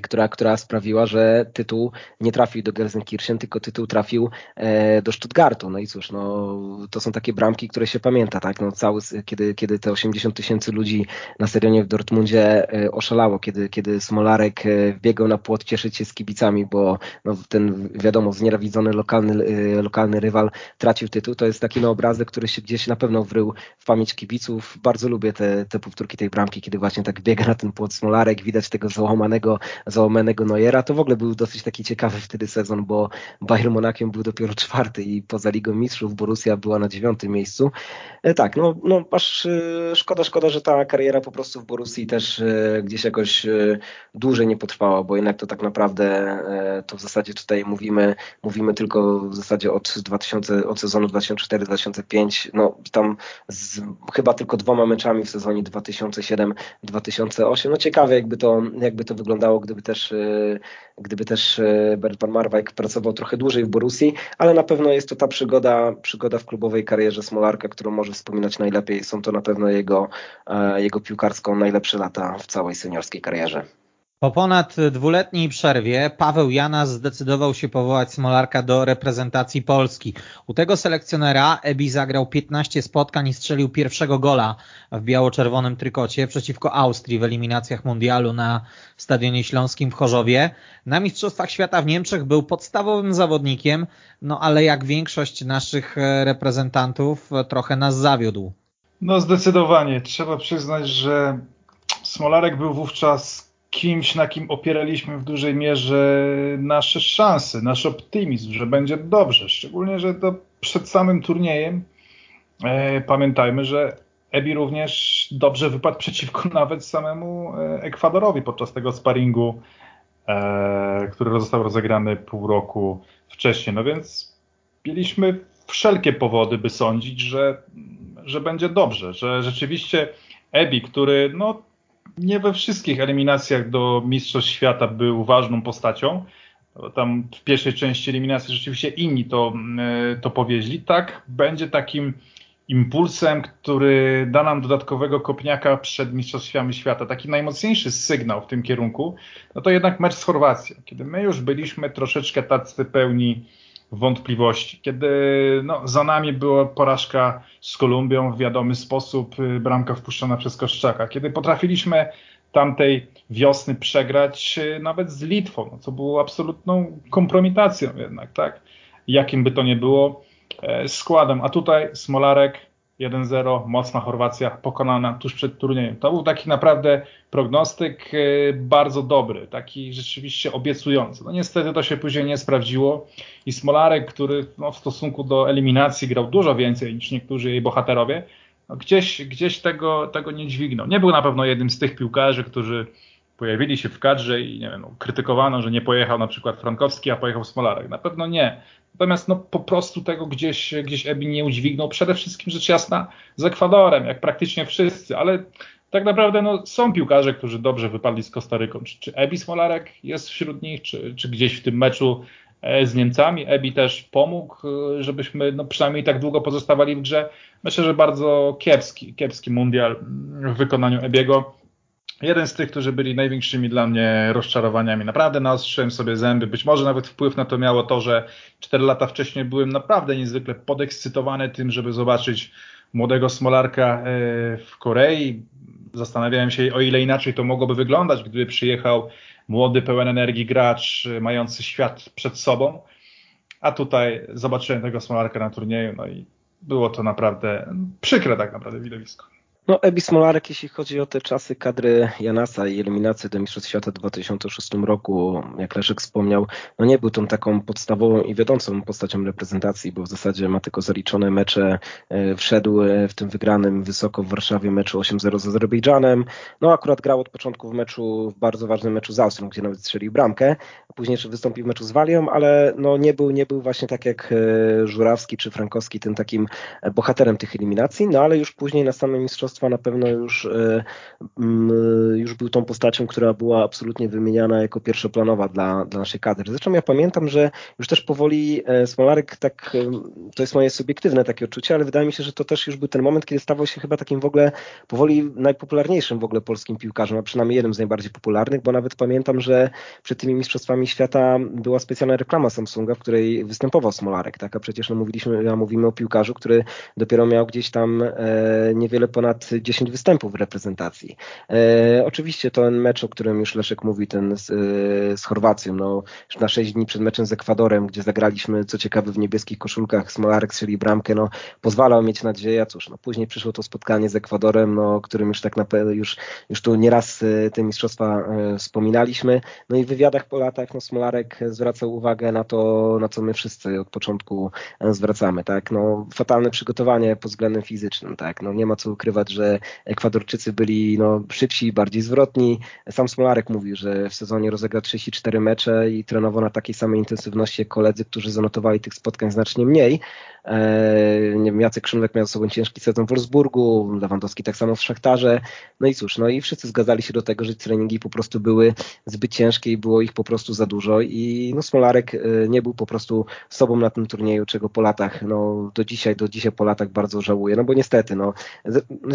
która, która sprawiła, że tytuł nie trafił do Gelsenkirchen, tylko tytuł trafił e, do Stuttgartu. No i cóż, no, to są takie bramki, które się pamięta, tak? No, cały, kiedy, kiedy te 80 tysięcy ludzi na stadionie w Dortmundzie e, oszalało, kiedy, kiedy Smolarek biegał na płot cieszyć się z kibicami, bo no, ten, wiadomo, znienawidzony lokalny, lokalny rywal tracił tytuł. To jest taki no, obrazek, który się gdzieś na pewno wrył w pamięć kibiców. Bardzo lubię te, te powtórki tej bramki, kiedy właśnie tak biega na ten płot Smolarek, widać tego załamanego załamanego, Neuera. To w ogóle był dosyć taki ciekawy wtedy sezon, bo Bayern Monachium był dopiero czwarty i poza Ligą Mistrzów Borussia była na dziewiątym miejscu. E, tak, no, no aż e, szkoda, szkoda, że ta kariera po prostu w Borussii też e, gdzieś jakoś dłużej nie potrwała, bo jednak to tak naprawdę to w zasadzie tutaj mówimy, mówimy tylko w zasadzie od 2000, od sezonu 2004-2005, no tam z, chyba tylko dwoma meczami w sezonie 2007-2008. No ciekawe jakby to, jakby to wyglądało wyglądało, gdyby też, e, gdyby też e, Bert van Marwijk pracował trochę dłużej w Borussii, ale na pewno jest to ta przygoda, przygoda w klubowej karierze Smolarka, którą może wspominać najlepiej. Są to na pewno jego, e, jego piłkarską najlepsze lata w całej seniorskiej karierze. Po ponad dwuletniej przerwie Paweł Janas zdecydował się powołać Smolarka do reprezentacji Polski. U tego selekcjonera Ebi zagrał 15 spotkań i strzelił pierwszego gola w biało-czerwonym trykocie przeciwko Austrii w eliminacjach mundialu na Stadionie Śląskim w Chorzowie. Na Mistrzostwach Świata w Niemczech był podstawowym zawodnikiem, no ale jak większość naszych reprezentantów trochę nas zawiódł. No zdecydowanie. Trzeba przyznać, że Smolarek był wówczas kimś, na kim opieraliśmy w dużej mierze nasze szanse, nasz optymizm, że będzie dobrze. Szczególnie, że to przed samym turniejem e, pamiętajmy, że Ebi również dobrze wypadł przeciwko nawet samemu e, Ekwadorowi podczas tego sparingu, e, który został rozegrany pół roku wcześniej. No więc mieliśmy wszelkie powody, by sądzić, że, że będzie dobrze, że rzeczywiście Ebi, który no, nie we wszystkich eliminacjach do Mistrzostw Świata był ważną postacią. Tam w pierwszej części eliminacji rzeczywiście inni to, e, to powieźli. Tak, będzie takim impulsem, który da nam dodatkowego kopniaka przed Mistrzostwami Świata. Taki najmocniejszy sygnał w tym kierunku, no to jednak mecz z Chorwacją, kiedy my już byliśmy troszeczkę tacy pełni wątpliwości. Kiedy no, za nami była porażka z Kolumbią w wiadomy sposób, y, bramka wpuszczona przez Koszczaka. Kiedy potrafiliśmy tamtej wiosny przegrać y, nawet z Litwą, no, co było absolutną kompromitacją jednak, tak? Jakim by to nie było e, składem. A tutaj Smolarek 1-0, mocna Chorwacja pokonana tuż przed turniejem. To był taki naprawdę prognostyk e, bardzo dobry, taki rzeczywiście obiecujący. No niestety to się później nie sprawdziło i Smolarek, który no, w stosunku do eliminacji grał dużo więcej niż niektórzy jej bohaterowie, no, gdzieś, gdzieś tego, tego nie dźwignął. Nie był na pewno jednym z tych piłkarzy, którzy pojawili się w kadrze i nie wiem, no, krytykowano, że nie pojechał na przykład Frankowski, a pojechał Smolarek. Na pewno nie. Natomiast no, po prostu tego gdzieś, gdzieś Ebi nie udźwignął. Przede wszystkim rzecz jasna z Ekwadorem, jak praktycznie wszyscy, ale tak naprawdę no, są piłkarze, którzy dobrze wypadli z Kostaryką. Czy, czy Ebi Smolarek jest wśród nich, czy, czy gdzieś w tym meczu e, z Niemcami. Ebi też pomógł, e, żebyśmy no, przynajmniej tak długo pozostawali w grze. Myślę, że bardzo kiepski, kiepski mundial w wykonaniu Ebiego jeden z tych, którzy byli największymi dla mnie rozczarowaniami. Naprawdę naostrzyłem sobie zęby. Być może nawet wpływ na to miało to, że 4 lata wcześniej byłem naprawdę niezwykle podekscytowany tym, żeby zobaczyć młodego Smolarka e, w Korei. Zastanawiałem się, o ile inaczej to mogłoby wyglądać, gdyby przyjechał młody, pełen energii gracz, e, mający świat przed sobą. A tutaj zobaczyłem tego Smolarka na turnieju, no i było to naprawdę przykre tak naprawdę widowisko. No, Ebi Smolarek, jeśli chodzi o te czasy kadry Janasa i eliminacji do Mistrzostw Świata w 2006 roku, jak Leszek wspomniał, no nie był tą taką podstawową i wiodącą postacią reprezentacji, bo w zasadzie ma tylko zaliczone mecze. E, wszedł e, w tym wygranym wysoko w Warszawie meczu 8-0 z Azerbejdżanem. No akurat grał od początku w meczu, w bardzo ważnym meczu z Austrią, gdzie nawet strzelił bramkę. Później wystąpił w meczu z Walią, ale no nie był, nie był właśnie tak jak e, Żurawski czy Frankowski tym takim bohaterem tych eliminacji, no ale już później na samym mistrzostwie na pewno już, e, już był tą postacią, która była absolutnie wymieniana jako pierwszoplanowa dla, dla naszej kadry. Zresztą ja pamiętam, że już też powoli e, Smolarek, tak, e, to jest moje subiektywne takie odczucie, ale wydaje mi się, że to też już był ten moment, kiedy stawał się chyba takim w ogóle powoli najpopularniejszym w ogóle polskim piłkarzem, a przynajmniej jednym z najbardziej popularnych, bo nawet pamiętam, że przed tymi mistrzostwami świata była specjalna reklama Samsunga, w której występował Smolarek, tak? A przecież no, mówiliśmy, ja mówimy o piłkarzu, który dopiero miał gdzieś tam e, niewiele ponad 10 występów w reprezentacji. E, oczywiście ten mecz, o którym już Leszek mówi, ten z, e, z Chorwacją, no, na 6 dni przed meczem z Ekwadorem, gdzie zagraliśmy, co ciekawe, w niebieskich koszulkach, Smolarek strzeli bramkę, no, pozwalał mieć nadzieję, cóż, no, później przyszło to spotkanie z Ekwadorem, no, którym już tak naprawdę, już, już tu nieraz e, te mistrzostwa e, wspominaliśmy, no i w wywiadach po latach, no, Smolarek zwracał uwagę na to, na co my wszyscy od początku e, zwracamy, tak, no, fatalne przygotowanie pod względem fizycznym, tak, no, nie ma co ukrywać, że Ekwadorczycy byli no, szybsi, bardziej zwrotni. Sam Smolarek mówił, że w sezonie rozegrał 34 mecze i trenował na takiej samej intensywności jak koledzy, którzy zanotowali tych spotkań znacznie mniej. E, nie wiem, Jacek Szymlek miał ze sobą ciężki sezon w Wolfsburgu, Lewandowski tak samo w Szachtarze. No i cóż, no i wszyscy zgadzali się do tego, że treningi po prostu były zbyt ciężkie i było ich po prostu za dużo i no Smolarek e, nie był po prostu sobą na tym turnieju, czego po latach, no do dzisiaj, do dzisiaj po latach bardzo żałuję, no bo niestety, no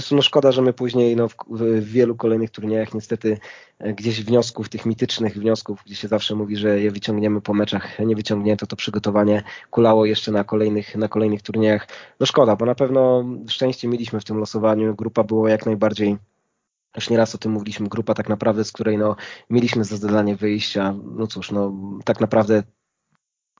prostu no szkoda, że my później no, w, w wielu kolejnych turniejach niestety e, gdzieś wniosków, tych mitycznych wniosków, gdzie się zawsze mówi, że je wyciągniemy po meczach, nie wyciągnięto, to przygotowanie kulało jeszcze na kolejnych, na kolejnych turniejach. No szkoda, bo na pewno szczęście mieliśmy w tym losowaniu. Grupa była jak najbardziej już nieraz o tym mówiliśmy, grupa tak naprawdę, z której no, mieliśmy za zadanie wyjścia. No cóż, no, tak naprawdę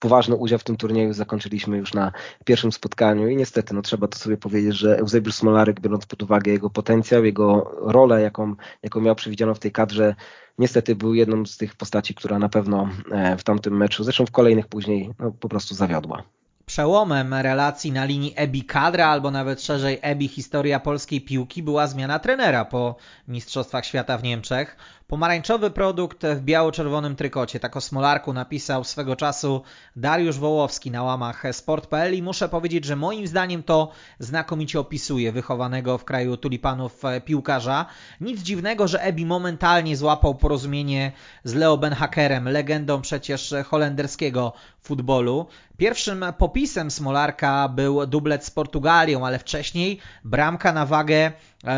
poważny udział w tym turnieju zakończyliśmy już na pierwszym spotkaniu i niestety no, trzeba to sobie powiedzieć, że Eusebiusz Smolarek, biorąc pod uwagę jego potencjał, jego rolę, jaką, jaką miał przewidzianą w tej kadrze, niestety był jedną z tych postaci, która na pewno e, w tamtym meczu, zresztą w kolejnych później, no, po prostu zawiodła. Przełomem relacji na linii Ebi Kadra, albo nawet szerzej Ebi historia polskiej piłki była zmiana trenera po Mistrzostwach Świata w Niemczech. Pomarańczowy produkt w biało-czerwonym trykocie. Tak o Smolarku napisał swego czasu Dariusz Wołowski na łamach sport.pl i muszę powiedzieć, że moim zdaniem to znakomicie opisuje wychowanego w kraju tulipanów piłkarza. Nic dziwnego, że Ebi momentalnie złapał porozumienie z Leo Benhakerem, legendą przecież holenderskiego futbolu. Pierwszym popisem Smolarka był dublet z Portugalią, ale wcześniej bramka na wagę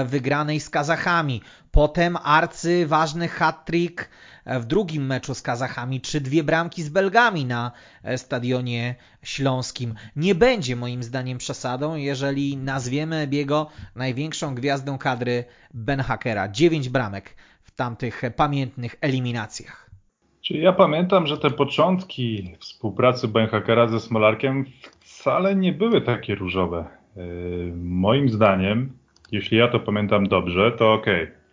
wygranej z Kazachami. Potem arcy ważny hat-trick w drugim meczu z Kazachami, czy dwie bramki z Belgami na stadionie śląskim. Nie będzie moim zdaniem przesadą, jeżeli nazwiemy Biego największą gwiazdą kadry Ben Hakera. Dziewięć bramek w tamtych pamiętnych eliminacjach. Czyli ja pamiętam, że te początki współpracy Ben Hakera ze Smolarkiem wcale nie były takie różowe. Moim zdaniem, jeśli ja to pamiętam dobrze, to ok,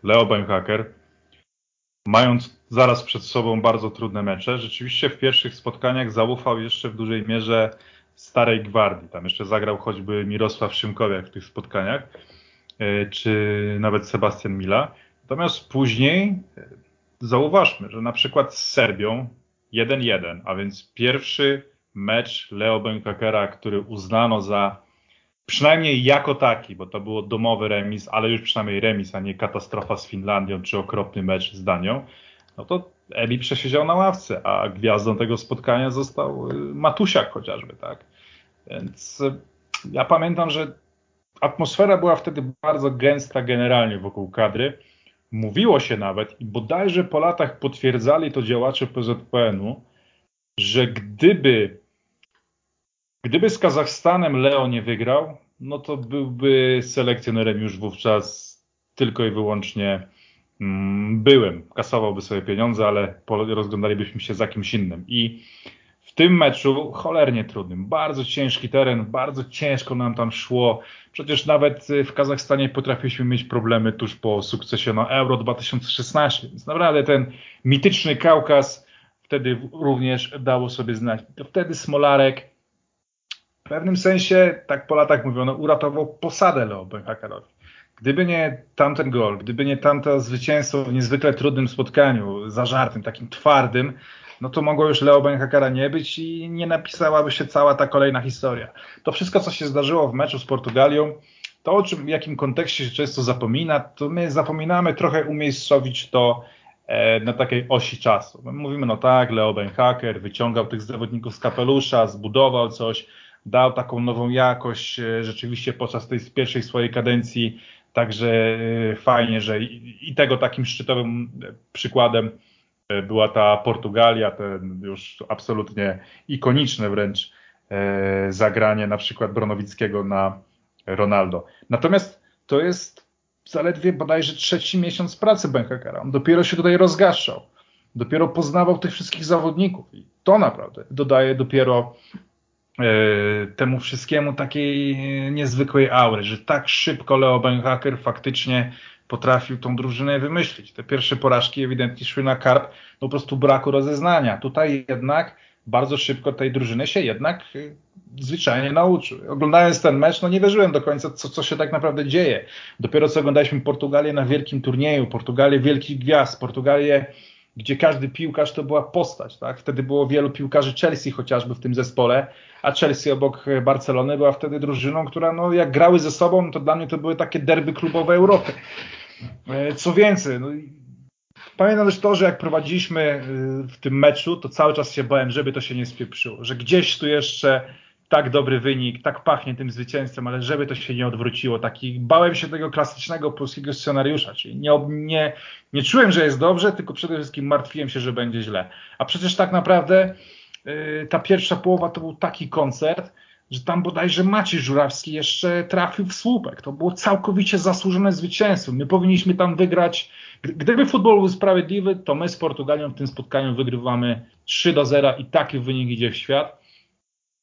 Leo Benhaker, mając zaraz przed sobą bardzo trudne mecze, rzeczywiście w pierwszych spotkaniach zaufał jeszcze w dużej mierze starej gwardii. Tam jeszcze zagrał choćby Mirosław Szymkowiak w tych spotkaniach, yy, czy nawet Sebastian Mila. Natomiast później zauważmy, że na przykład z Serbią 1-1, a więc pierwszy mecz Leo Benkakera, który uznano za przynajmniej jako taki, bo to było domowy remis, ale już przynajmniej remis, a nie katastrofa z Finlandią czy okropny mecz z Danią, no to Ebi przesiedział na ławce, a gwiazdą tego spotkania został y, Matusiak chociażby, tak? Więc y, ja pamiętam, że atmosfera była wtedy bardzo gęsta generalnie wokół kadry. Mówiło się nawet, i bodajże po latach potwierdzali to działacze PZPN-u, że gdyby, gdyby z Kazachstanem Leo nie wygrał, no to byłby selekcjonerem już wówczas tylko i wyłącznie mm, byłem. Kasowałby sobie pieniądze, ale rozglądalibyśmy się za kimś innym. I w tym meczu cholernie trudnym, bardzo ciężki teren, bardzo ciężko nam tam szło. Przecież nawet w Kazachstanie potrafiliśmy mieć problemy tuż po sukcesie na Euro 2016, więc naprawdę ten mityczny Kaukaz wtedy również dało sobie znać. To wtedy Smolarek w pewnym sensie, tak po latach mówiono, uratował posadę Leo Benhakerowi. Gdyby nie tamten gol, gdyby nie tamto zwycięstwo w niezwykle trudnym spotkaniu, zażartym, takim twardym, no to mogło już Leo Benhakera nie być i nie napisałaby się cała ta kolejna historia. To wszystko, co się zdarzyło w meczu z Portugalią, to o czym, w jakim kontekście się często zapomina, to my zapominamy trochę umiejscowić to e, na takiej osi czasu. My mówimy, no tak, Leo Benhaker wyciągał tych zawodników z kapelusza, zbudował coś, dał taką nową jakość e, rzeczywiście podczas tej pierwszej swojej kadencji, także e, fajnie, że i, tego takim szczytowym przykładem E, była ta Portugalia, ten już absolutnie ikoniczne wręcz zagranie na przykład Bronowickiego na Ronaldo. Natomiast to jest zaledwie bodajże trzeci miesiąc pracy Benkakera. On dopiero się tutaj rozgaszał. Dopiero poznawał tych wszystkich zawodników. I to naprawdę dodaje dopiero temu wszystkiemu takiej niezwykłej aury, że tak szybko Leo Benhaker faktycznie potrafił tą drużynę wymyślić. Te pierwsze porażki ewidentnie szły na karp po prostu braku rozeznania. Tutaj jednak bardzo szybko tej drużyny się jednak y, zwyczajnie nauczył. Oglądając ten mecz, no nie wierzyłem do końca, co, co się tak naprawdę dzieje. Dopiero co oglądaliśmy Portugalię na wielkim turnieju, Portugalię wielkich gwiazd, Portugalię, gdzie każdy piłkarz to była postać. Tak? Wtedy było wielu piłkarzy Chelsea chociażby w tym zespole, a Chelsea obok Barcelony była wtedy drużyną, która no, jak grały ze sobą, to dla mnie to były takie derby klubowe Europy. E, co więcej, no, pamiętam też to, że jak prowadziliśmy y, w tym meczu, to cały czas się bałem, żeby to się nie spieprzyło, że gdzieś tu jeszcze tak dobry wynik, tak pachnie tym zwycięstwem, ale żeby to się nie odwróciło, taki bałem się tego klasycznego polskiego scenariusza, czyli nie, nie, nie czułem, że jest dobrze, tylko przede wszystkim martwiłem się, że będzie źle. A przecież tak naprawdę yy, ta pierwsza połowa to był taki koncert, że tam bodajże Maciej Żurawski jeszcze trafił w słupek. To było całkowicie zasłużone zwycięstwo. My powinniśmy tam wygrać. Gdyby futbol był sprawiedliwy, to my z Portugalią w tym spotkaniu wygrywamy 3 do 0 i taki wynik idzie w świat.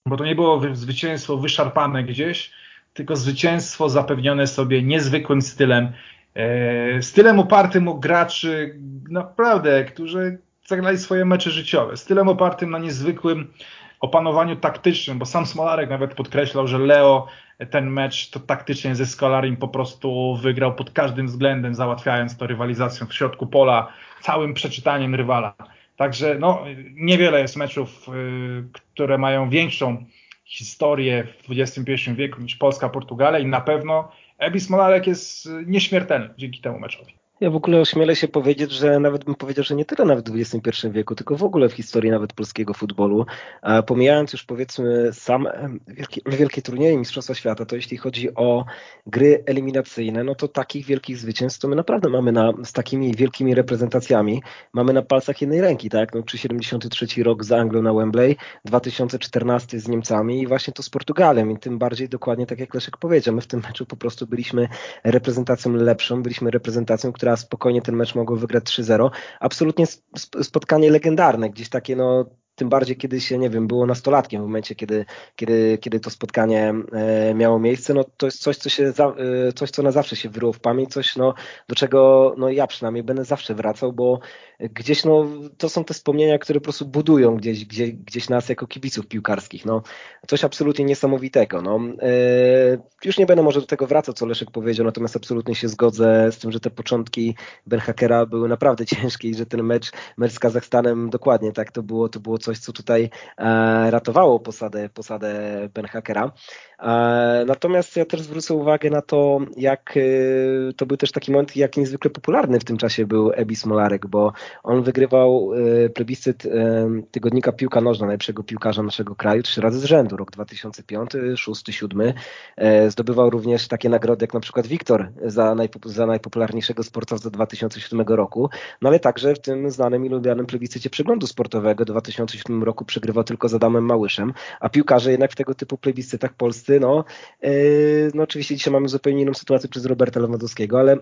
Bo to nie było zwycięstwo wyszarpane gdzieś, tylko zwycięstwo zapewnione sobie niezwykłym stylem. E, stylem opartym o graczy, naprawdę, którzy zagrali swoje mecze życiowe. Stylem opartym na niezwykłym opanowaniu taktycznym, bo sam Smolarek nawet podkreślał, że Leo ten mecz to taktycznie ze Skolarim po prostu wygrał pod każdym względem, załatwiając to rywalizacją w środku pola, całym przeczytaniem rywala. Także no, niewiele jest meczów, y, które mają większą historię w XXI wieku niż Polska-Portugalia i na pewno Ebis Smolarek jest nieśmiertelny dzięki temu meczowi. Ja w ogóle ośmielę się powiedzieć, że nawet bym powiedział, że nie tyle nawet w XXI wieku, tylko w ogóle w historii nawet polskiego futbolu. Pomijając już powiedzmy sam wielkie, wielkie turnieje Mistrzostwa Świata, to jeśli chodzi o gry eliminacyjne, no to takich wielkich zwycięstw to my naprawdę mamy na, z takimi wielkimi reprezentacjami, mamy na palcach jednej ręki, tak? No, czy 73 rok z Anglią na Wembley, 2014 z Niemcami i właśnie to z Portugalią i tym bardziej dokładnie tak jak Leszek powiedział, my w tym meczu po prostu byliśmy reprezentacją lepszą, byliśmy reprezentacją, która spokojnie ten mecz mogło wygrać 3-0. Absolutnie spotkanie legendarne, gdzieś takie no tym bardziej kiedy się, nie wiem, było nastolatkiem w momencie, kiedy, kiedy, kiedy to spotkanie e, miało miejsce, no to jest coś, co się, za, e, coś, co na zawsze się wyryło w pamięć, coś, no, do czego no, ja przynajmniej będę zawsze wracał, bo gdzieś, no, to są te wspomnienia, które po prostu budują gdzieś, gdzieś, gdzieś nas jako kibiców piłkarskich, no, coś absolutnie niesamowitego, no. E, już nie będę może do tego wracał, co Leszek powiedział, natomiast absolutnie się zgodzę z tym, że te początki Ben Hakera były naprawdę ciężkie i że ten mecz, mecz z Kazachstanem dokładnie tak to było, to było coś, co tutaj e, ratowało posadę, posadę Ben Hackera. E, natomiast ja też zwrócę uwagę na to, jak e, to był też taki moment, jak niezwykle popularny w tym czasie był Ebi Smolarek, bo on wygrywał plebiscyt tygodnika Piłka Nożna, najlepszego piłkarza naszego kraju, trzy razy z rzędu, rok 2005, 6, 7. Zdobywał również takie nagrody jak na przykład Wiktor za, za najpopularniejszego sportowca 2007 roku, no ale także w tym znanym i lubianym plebiscycie przeglądu sportowego 2007 roku przegrywał tylko z Adamem Małyszem, a piłkarze jednak w tego typu plebiscytach polscy, no, yy, no oczywiście dzisiaj mamy zupełnie inną sytuację przez Roberta Lewandowskiego, ale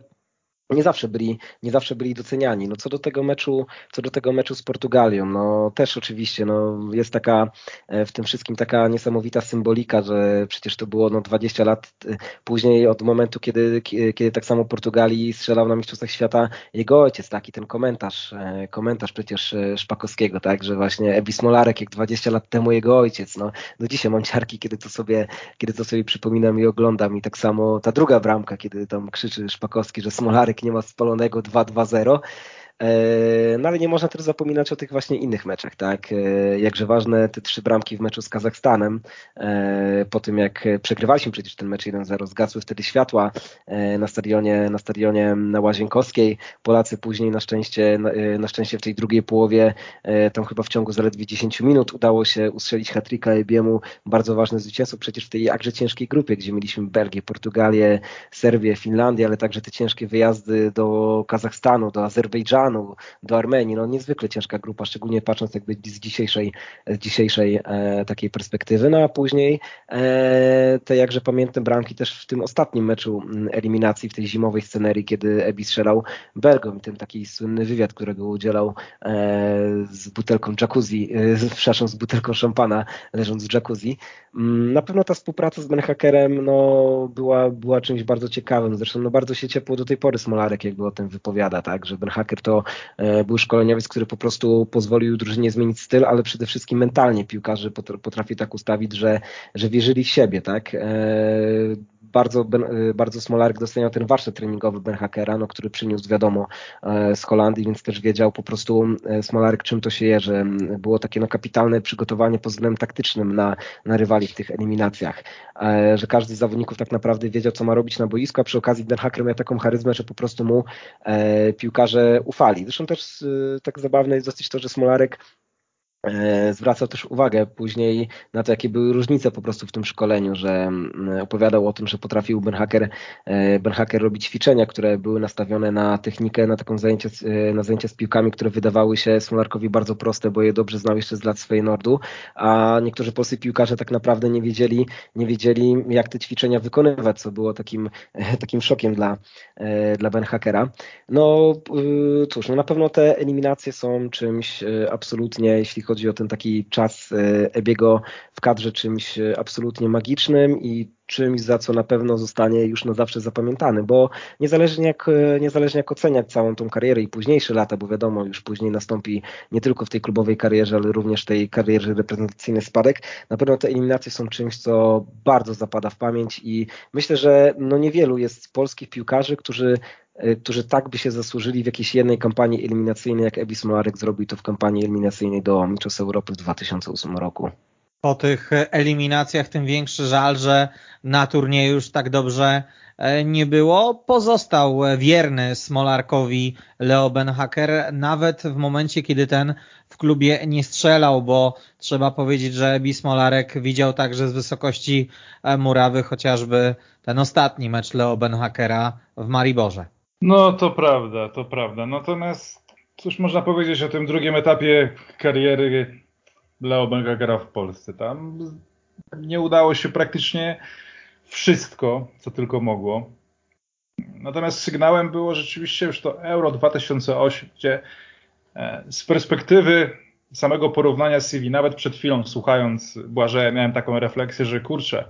nie zawsze byli, nie zawsze byli doceniani. No co do tego meczu, co do tego meczu z Portugalią, no też oczywiście, no jest taka e, w tym wszystkim taka niesamowita symbolika, że przecież to było no 20 lat e, później od momentu, kiedy, kiedy tak samo Portugalii strzelał na Mistrzostwach Świata jego ojciec, taki ten komentarz, e, komentarz przecież Szpakowskiego, tak, że właśnie Ebi Smolarek jak 20 lat temu jego ojciec, no do dzisiaj mam ciarki, kiedy to sobie, kiedy to sobie przypominam i oglądam. I tak samo ta druga bramka, kiedy tam krzyczy Szpakowski, że Smolarek nie ma spalonego 2-2-0. E, no ale nie można też zapominać o tych właśnie innych meczach, tak? E, jakże ważne te trzy bramki w meczu z Kazachstanem. E, po tym jak przegrywaliśmy przecież ten mecz 1-0, zgasły wtedy światła na stadionie, na stadionie na Łazienkowskiej. Polacy później na szczęście, na szczęście w tej drugiej połowie, tam chyba w ciągu zaledwie 10 minut udało się ustrzelić hatryka Ebiemu. Bardzo ważne zwycięstwo przecież w tej jakże ciężkiej grupie, gdzie mieliśmy Belgię, Portugalię, Serbię, Finlandię, ale także te ciężkie wyjazdy do Kazachstanu, do Azerbejdżanu, Iranu, do Armenii. No niezwykle ciężka grupa, szczególnie patrząc jakby z dzisiejszej, z dzisiejszej e, takiej perspektywy. No a później e, te jakże pamiętne bramki też w tym ostatnim meczu mm, eliminacji, w tej zimowej scenerii, kiedy Ebi strzelał Belgom i ten taki słynny wywiad, którego udzielał e, z butelką jacuzzi, e, przepraszam, z butelką szampana, leżąc w jacuzzi. Mm, na pewno ta współpraca z Benhakerem no, była, była czymś bardzo ciekawym. Zresztą no, bardzo się ciepło do tej pory Smolarek jakby o tym wypowiada, tak, że Benhaker to E, był szkoleniowiec, który po prostu pozwolił drużynie zmienić styl, ale przede wszystkim mentalnie piłkarze potrafi tak ustawić, że, że wierzyli w siebie, tak? E, bardzo, e, bardzo Smolarek doceniał ten warsztat treningowy Ben Hackera, no, który przyniósł wiadomo z Holandii, więc też wiedział po prostu Smolarek czym to się je, że było takie no, kapitalne przygotowanie pod względem taktycznym na, na rywali w tych eliminacjach, że każdy z zawodników tak naprawdę wiedział co ma robić na boisku, a przy okazji Ben Hacker miał taką charyzmę, że po prostu mu piłkarze ufali. Zresztą też y, tak zabawne jest dosyć to, że Smolarek E, zwracał też uwagę później na to, jakie były różnice po prostu w tym szkoleniu, że mm, opowiadał o tym, że potrafił Ben Hacker, e, ben Hacker robić ćwiczenia, które były nastawione na technikę, na taką zajęcie, e, na zajęcia z piłkami, które wydawały się Smolarkowi bardzo proste, bo je dobrze znał jeszcze z lat swojej Nordu, a niektórzy polscy piłkarze tak naprawdę nie wiedzieli, nie wiedzieli jak te ćwiczenia wykonywać, co było takim, takim szokiem dla, dla Ben Hackera. No cóż, no na pewno te eliminacje są czymś absolutnie, jeśli chodzi o ten taki czas e, Ebiego w kadrze czymś e, absolutnie magicznym i czymś, za co na pewno zostanie już na zawsze zapamiętany, bo niezależnie jak, e, niezależnie jak oceniać całą tą karierę i późniejsze lata, bo wiadomo, już później nastąpi nie tylko w tej klubowej karierze, ale również tej karierze reprezentacyjnej spadek, na pewno te eliminacje są czymś, co bardzo zapada w pamięć i myślę, że no niewielu jest polskich piłkarzy, którzy którzy tak by się zasłużyli w jakiejś jednej kampanii eliminacyjnej, jak Ebis Molarek zrobił to w kampanii eliminacyjnej do Mistrzostw Europy w 2008 roku. Po tych eliminacjach tym większy żal, że na turnieju już tak dobrze e, nie było. Pozostał wierny Smolarkowi Leo Benhaker, nawet w momencie, kiedy ten w klubie nie strzelał, bo trzeba powiedzieć, że Bismolarek widział także z wysokości e, murawy chociażby ten ostatni mecz Leo Benhakera w Mariborze. No to prawda, to prawda. Natomiast cóż można powiedzieć o tym drugim etapie kariery Leo Bengagera w Polsce. Tam nie udało się praktycznie wszystko, co tylko mogło. Natomiast sygnałem było rzeczywiście już to Euro 2008, gdzie e, z perspektywy samego porównania CV, nawet przed chwilą słuchając Błażeja, miałem taką refleksję, że kurczę,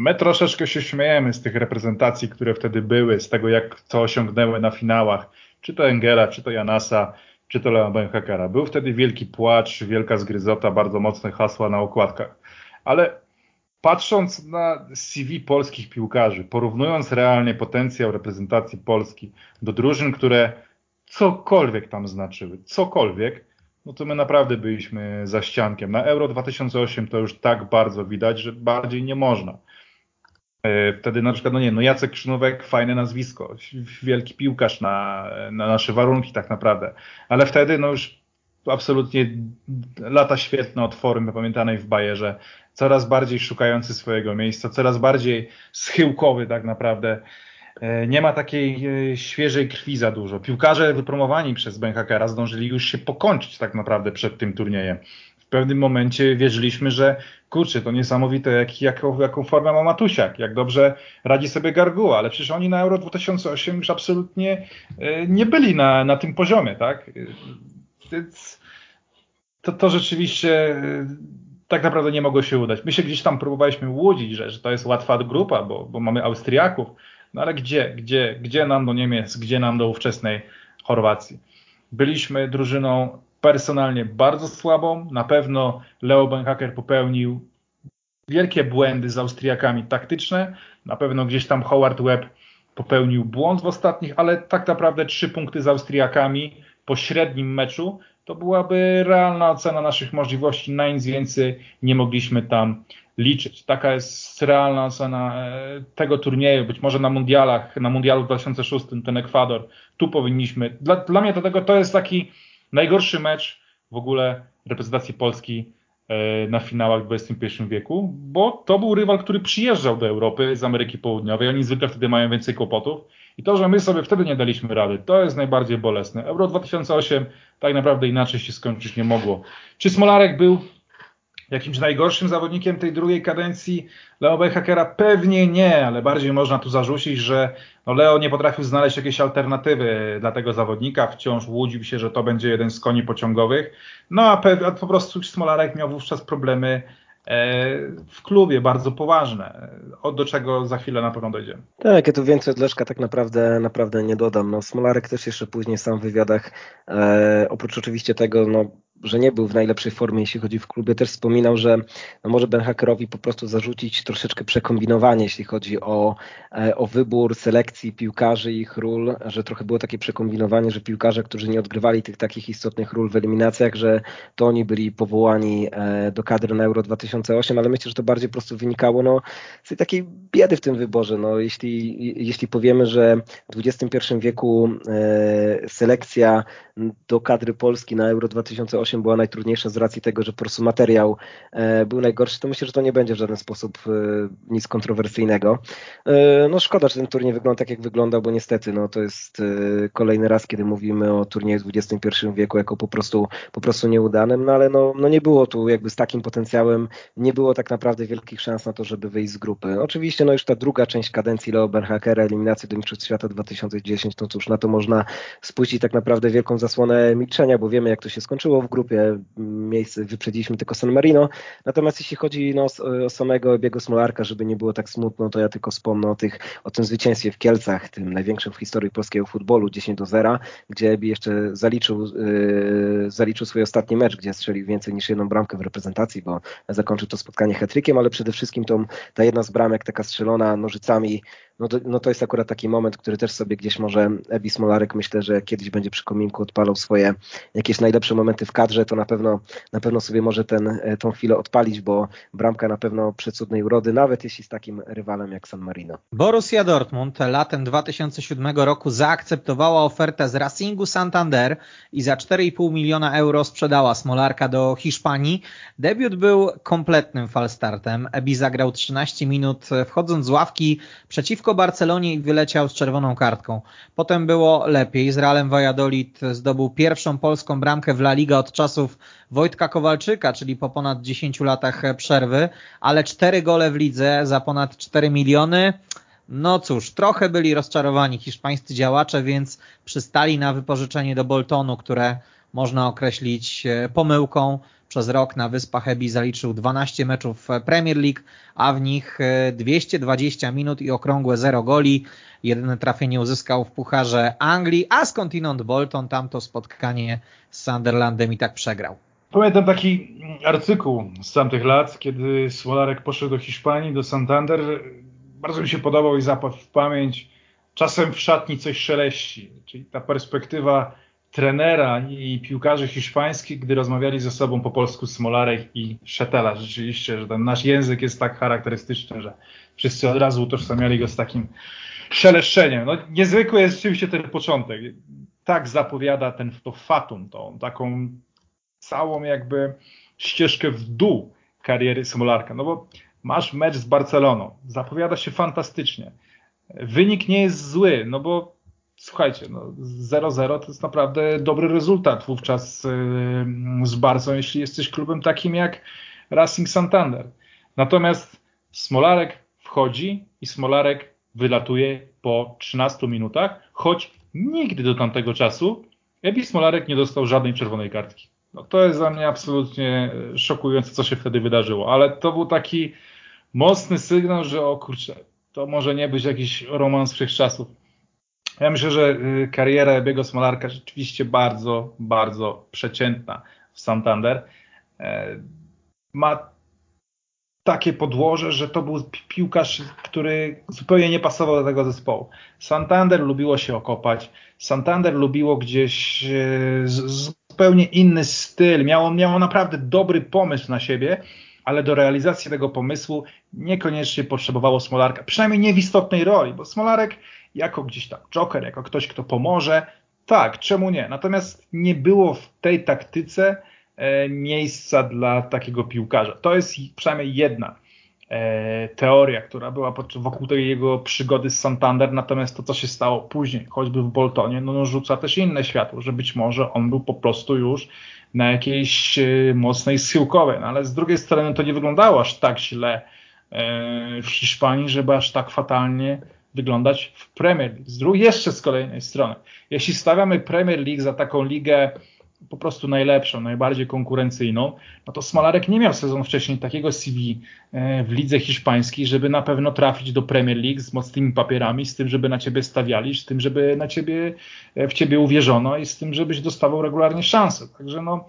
My troszeczkę się śmiejemy z tych reprezentacji, które wtedy były, z tego jak to osiągnęły na finałach, czy to Engela, czy to Janasa, czy to Lea Benhakera. Był wtedy wielki płacz, wielka zgryzota, bardzo mocne hasła na okładkach. Ale patrząc na CV polskich piłkarzy, porównując realnie potencjał reprezentacji Polski do drużyn, które cokolwiek tam znaczyły, cokolwiek, no to my naprawdę byliśmy za ściankiem. Na Euro 2008 to już tak bardzo widać, że bardziej nie można. E, wtedy na przykład, no nie, no Jacek Krzynówek, fajne nazwisko, wielki piłkarz na, na nasze warunki tak naprawdę, ale wtedy no już absolutnie lata świetne od formy pamiętanej w Bajerze, coraz bardziej szukający swojego miejsca, coraz bardziej schyłkowy tak naprawdę. E, nie ma takiej e, świeżej krwi za dużo. Piłkarze wypromowani przez Benhakera zdążyli już się pokończyć tak naprawdę przed tym turniejem pewnym momencie wierzyliśmy, że kurczę, to niesamowite, jak, jaką, jaką formę ma Matusiak, jak dobrze radzi sobie Garguła, ale przecież oni na Euro 2008 już absolutnie e, nie byli na, na tym poziomie, tak? Więc to, to rzeczywiście e, tak naprawdę nie mogło się udać. My się gdzieś tam próbowaliśmy łudzić, że, że to jest łatwa grupa, bo, bo mamy Austriaków, no ale gdzie, gdzie, gdzie nam do Niemiec, gdzie nam do ówczesnej Chorwacji? Byliśmy drużyną personalnie bardzo słabą. Na pewno Leo Benhaker popełnił wielkie błędy z Austriakami taktyczne. Na pewno gdzieś tam Howard Webb popełnił błąd w ostatnich, ale tak naprawdę trzy punkty z Austriakami po średnim meczu to byłaby realna ocena naszych możliwości. Na nic więcej nie mogliśmy tam liczyć. Taka jest realna ocena e, tego turnieju. Być może na mundialach, na mundialu w 2006 ten Ekwador, tu powinniśmy. Dla, dla mnie do tego to jest taki najgorszy mecz w ogóle reprezentacji Polski e, na finałach w XXI wieku, bo to był rywal, który przyjeżdżał do Europy z Ameryki Południowej. Oni zwykle wtedy mają więcej kłopotów. I to, że my sobie wtedy nie daliśmy rady, to jest najbardziej bolesne. Euro 2008 tak naprawdę inaczej się skończyć nie mogło. Czy Smolarek był jakimś najgorszym zawodnikiem tej drugiej kadencji Leo Bejhakera? Pewnie nie, ale bardziej można tu zarzucić, że no Leo nie potrafił znaleźć jakiejś alternatywy dla tego zawodnika, wciąż łudził się, że to będzie jeden z koni pociągowych, no a, a po prostu Smolarek miał wówczas problemy e, w klubie bardzo poważne, do czego za chwilę na pewno dojdziemy. Tak, ja tu więcej od Leszka tak naprawdę, naprawdę nie dodam. No, Smolarek też jeszcze później sam w wywiadach, e, oprócz oczywiście tego, no, że nie był w najlepszej formie, jeśli chodzi w klubie, też wspominał, że no może Ben Hackerowi po prostu zarzucić troszeczkę przekombinowanie, jeśli chodzi o, e, o wybór selekcji piłkarzy ich ról, że trochę było takie przekombinowanie, że piłkarze, którzy nie odgrywali tych takich istotnych ról w eliminacjach, że to oni byli powołani e, do kadry na Euro 2008, ale myślę, że to bardziej po prostu wynikało no, z takiej biedy w tym wyborze. No, jeśli, jeśli powiemy, że w XXI wieku e, selekcja do kadry Polski na Euro 2008 8 była najtrudniejsza z racji tego, że po prostu materiał e, był najgorszy, to myślę, że to nie będzie w żaden sposób e, nic kontrowersyjnego. No szkoda, że ten turniej wygląda tak, jak wygląda, bo niestety no, to jest kolejny raz, kiedy mówimy o turnieju w XXI wieku jako po prostu, po prostu nieudanym, no ale no, no nie było tu jakby z takim potencjałem, nie było tak naprawdę wielkich szans na to, żeby wyjść z grupy. Oczywiście no już ta druga część kadencji Leo Bernhakera, eliminacji do Mistrzostw Świata 2010, to cóż, na to można spuścić tak naprawdę wielką zasłonę milczenia, bo wiemy jak to się skończyło w grupie, miejsce wyprzedziliśmy tylko San Marino, natomiast jeśli chodzi no, o samego biegu Smolarka, żeby nie było tak smutno, to ja tylko wspomnę o, tych, o tym zwycięstwie w Kielcach, tym największym w historii polskiego futbolu, 10 do 0, gdzie Ebi jeszcze zaliczył, yy, zaliczył swój ostatni mecz, gdzie strzelił więcej niż jedną bramkę w reprezentacji, bo zakończył to spotkanie hetrykiem, ale przede wszystkim tą, ta jedna z bramek taka strzelona nożycami no to, no to jest akurat taki moment, który też sobie gdzieś może Ebi Smolarek myślę, że kiedyś będzie przy kominku odpalał swoje jakieś najlepsze momenty w kadrze, to na pewno, na pewno sobie może ten, e, tą chwilę odpalić, bo bramka na pewno przecudnej urody, nawet jeśli z takim rywalem jak San Marino. Borussia Dortmund latem 2007 roku zaakceptowała ofertę z Racingu Santander i za 4,5 miliona euro sprzedała Smolarka do Hiszpanii. Debiut był kompletnym falstartem. Ebi zagrał 13 minut wchodząc z ławki przeciwko przeciwko Barcelonie i wyleciał z czerwoną kartką. Potem było lepiej. Z Realem Valladolid zdobył pierwszą polską bramkę w La Liga od czasów Wojtka Kowalczyka, czyli po ponad 10 latach przerwy, ale cztery gole w lidze za ponad 4 miliony. No cóż, trochę byli rozczarowani hiszpańscy działacze, więc przystali na wypożyczenie do Boltonu, które można określić e, pomyłką. Przez rok na Wyspach Ebi zaliczył 12 meczów Premier League, a w nich 220 e, minut i okrągłe 0 goli. Jedyne trafienie uzyskał w Pucharze Anglii, a skądinąd Bolton tamto spotkanie z Sunderlandem i tak przegrał. Pamiętam taki artykuł z tamtych lat, kiedy Smolarek poszedł do Hiszpanii, do Santander. Bardzo mi się podobał i zapadł w pamięć. Czasem w szatni coś szeleści, czyli ta perspektywa trenera i piłkarzy hiszpańskich, gdy rozmawiali ze sobą po polsku Smolarek i Szetela. Rzeczywiście, że ten nasz język jest tak charakterystyczny, że wszyscy od razu utożsamiali go z takim szeleszczeniem. No, niezwykły jest rzeczywiście ten początek. Tak zapowiada ten to fatum, tą taką całą jakby ścieżkę w dół kariery Smolarka. No bo masz mecz z Barceloną, zapowiada się fantastycznie. Wynik nie jest zły, no bo słuchajcie, no 0-0 to jest naprawdę dobry rezultat wówczas z Barcą, jeśli jesteś klubem takim jak Racing Santander. Natomiast Smolarek wchodzi i Smolarek wylatuje po 13 minutach, choć nigdy do tamtego czasu Ebi Smolarek nie dostał żadnej czerwonej kartki. No to jest dla mnie absolutnie szokujące, co się wtedy wydarzyło, ale to był taki mocny sygnał, że o kurczę, to może nie być jakiś romans wszechczasów. Ja myślę, że y, kariera Biego Smolarka rzeczywiście bardzo, bardzo przeciętna w Santander. E, ma takie podłoże, że to był piłkarz, który zupełnie nie pasował do tego zespołu. Santander lubiło się okopać, Santander lubiło gdzieś e, zupełnie inny styl, miało, miało naprawdę dobry pomysł na siebie, ale do realizacji tego pomysłu niekoniecznie potrzebowało Smolarka, przynajmniej nie w istotnej roli, bo Smolarek jako gdzieś tam joker, jako ktoś, kto pomoże. Tak, czemu nie? Natomiast nie było w tej taktyce e, miejsca dla takiego piłkarza. To jest przynajmniej jedna e, teoria, która była wokół tej jego przygody z Santander, natomiast to, co się stało później, choćby w Boltonie, no, no rzuca też inne światło, że być może on był po prostu już na jakiejś e, mocnej schyłkowej, no, ale z drugiej strony to nie wyglądało aż tak źle w Hiszpanii, żeby aż tak fatalnie wyglądać w Premier League. Z drugiej, jeszcze z kolejnej strony, jeśli stawiamy Premier League za taką ligę po prostu najlepszą, najbardziej konkurencyjną, no to Smalarek nie miał sezon wcześniej takiego CV e, w lidze hiszpańskiej, żeby na pewno trafić do Premier League z mocnymi papierami, z tym, żeby na ciebie stawiali, z tym, żeby na ciebie, e, w ciebie uwierzono i z tym, żebyś dostawał regularnie szanse. Także no,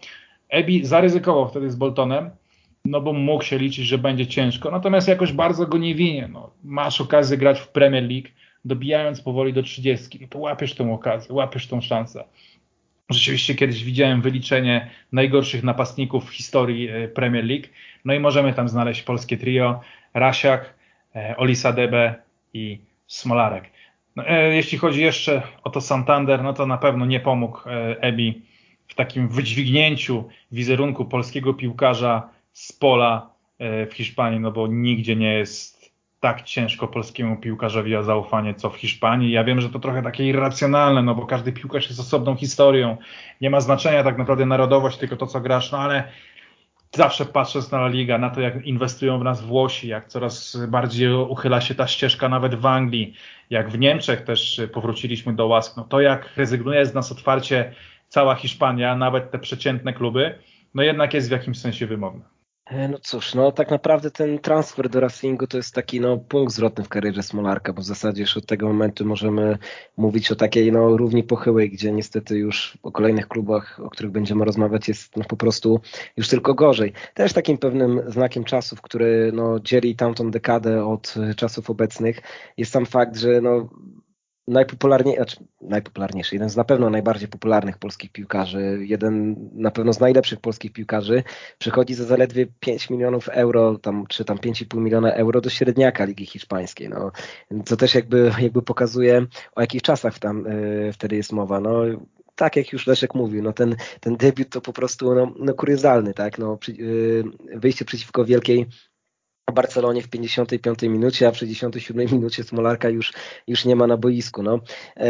Ebi zaryzykował wtedy z Boltonem, no bo mógł się liczyć, że będzie ciężko, natomiast jakoś bardzo go nie winie. No, masz okazję grać w Premier League, dobijając powoli do 30, no to łapiesz tę okazję, łapiesz tą szansę. Rzeczywiście kiedyś widziałem wyliczenie najgorszych napastników w historii e, Premier League, no i możemy tam znaleźć polskie trio, Rasiak, e, Olisa Debe i Smolarek. No, e, jeśli chodzi jeszcze o to Santander, no to na pewno nie pomógł Ebi w takim wydźwignięciu wizerunku polskiego piłkarza z pola e, w Hiszpanii, no bo nigdzie nie jest tak ciężko polskiemu piłkarzowi o zaufanie, co w Hiszpanii. Ja wiem, że to trochę takie irracjonalne, no bo każdy piłkarz jest osobną historią. Nie ma znaczenia tak naprawdę narodowość, tylko to, co grasz, no ale zawsze patrząc na La Liga, na to, jak inwestują w nas Włosi, jak coraz bardziej uchyla się ta ścieżka nawet w Anglii, jak w Niemczech też powróciliśmy do łask, no to jak rezygnuje z nas otwarcie cała Hiszpania, nawet te przeciętne kluby, no jednak jest w jakimś sensie wymowna. E, no cóż, no tak naprawdę ten transfer do Racingu to jest taki no, punkt zwrotny w karierze Smolarka, bo w zasadzie już od tego momentu możemy mówić o takiej no, równi pochyłej, gdzie niestety już o kolejnych klubach, o których będziemy rozmawiać, jest no, po prostu już tylko gorzej. Też takim pewnym znakiem czasów, który no, dzieli tamtą dekadę od czasów obecnych, jest sam fakt, że no, najpopularniej, znaczy najpopularniejszy, jeden z na pewno najbardziej popularnych polskich piłkarzy, jeden na pewno z najlepszych polskich piłkarzy, przychodzi za zaledwie 5 milionów euro, tam, czy tam 5,5 miliona euro do średniaka Ligi Hiszpańskiej. No, co też jakby, jakby pokazuje, o jakich czasach tam y, wtedy jest mowa. No, tak jak już Leszek mówił, no ten, ten debiut to po prostu no, no kuriozalny, tak? No, przy, y, wyjście przeciwko wielkiej Barcelonie w 55 minucie, a w 67 minucie Smolarka już, już nie ma na boisku. No. E,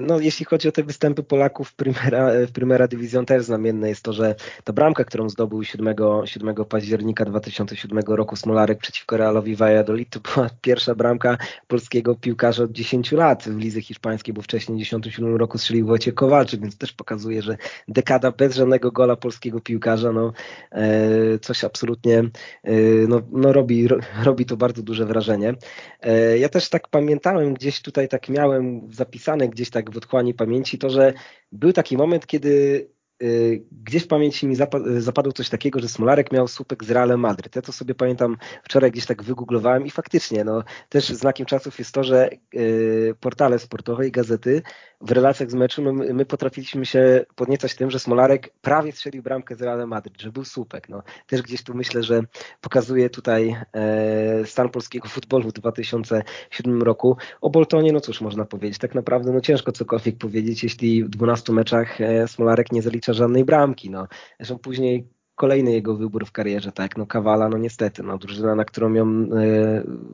no, jeśli chodzi o te występy Polaków w Primera, w Primera Division też znamienne jest to, że ta bramka, którą zdobył 7, 7 października 2007 roku Smolarek przeciwko Realowi Valladolid, to była pierwsza bramka polskiego piłkarza od 10 lat w lidze hiszpańskiej, bo wcześniej w 1997 roku strzelił Wojciech Kowalczyk, więc też pokazuje, że dekada bez żadnego gola polskiego piłkarza, no e, coś absolutnie e, no, no robi, robi to bardzo duże wrażenie. E, ja też tak pamiętałem, gdzieś tutaj tak miałem zapisane gdzieś tak w otchłani pamięci to, że był taki moment, kiedy gdzieś w pamięci mi zapadło coś takiego, że Smolarek miał słupek z Realem Madryt. Ja to sobie pamiętam, wczoraj gdzieś tak wygooglowałem i faktycznie, no, też znakiem czasów jest to, że y, portale sportowe i gazety w relacjach z meczu, no, my potrafiliśmy się podniecać tym, że Smolarek prawie strzelił bramkę z Realem Madryt, że był słupek. No. Też gdzieś tu myślę, że pokazuje tutaj e, stan polskiego futbolu w 2007 roku. O Boltonie, no cóż można powiedzieć, tak naprawdę no ciężko cokolwiek powiedzieć, jeśli w 12 meczach e, Smolarek nie zalicza żadnej bramki. No. Zresztą później kolejny jego wybór w karierze, tak, no Kawala, no niestety, no drużyna, na którą ją e,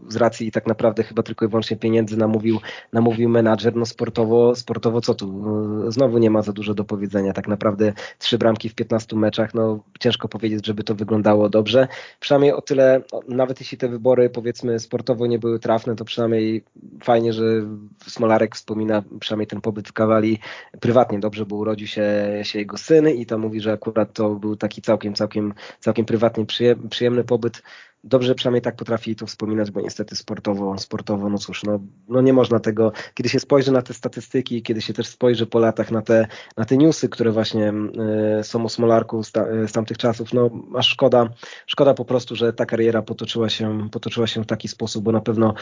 z racji tak naprawdę chyba tylko i wyłącznie pieniędzy namówił, namówił menadżer, no sportowo, sportowo co tu, no, znowu nie ma za dużo do powiedzenia, tak naprawdę trzy bramki w 15 meczach, no ciężko powiedzieć, żeby to wyglądało dobrze, przynajmniej o tyle, nawet jeśli te wybory powiedzmy sportowo nie były trafne, to przynajmniej fajnie, że Smolarek wspomina przynajmniej ten pobyt w Kawali. Prywatnie dobrze, bo urodził się, się jego syn i to mówi, że akurat to był taki całkiem całkiem, całkiem prywatnie przyjemny pobyt dobrze przynajmniej tak potrafi to wspominać, bo niestety sportowo, sportowo no cóż, no, no nie można tego, kiedy się spojrzy na te statystyki, kiedy się też spojrzy po latach na te, na te newsy, które właśnie y, są o Smolarku z, ta, z tamtych czasów, no aż szkoda, szkoda po prostu, że ta kariera potoczyła się, potoczyła się w taki sposób, bo na pewno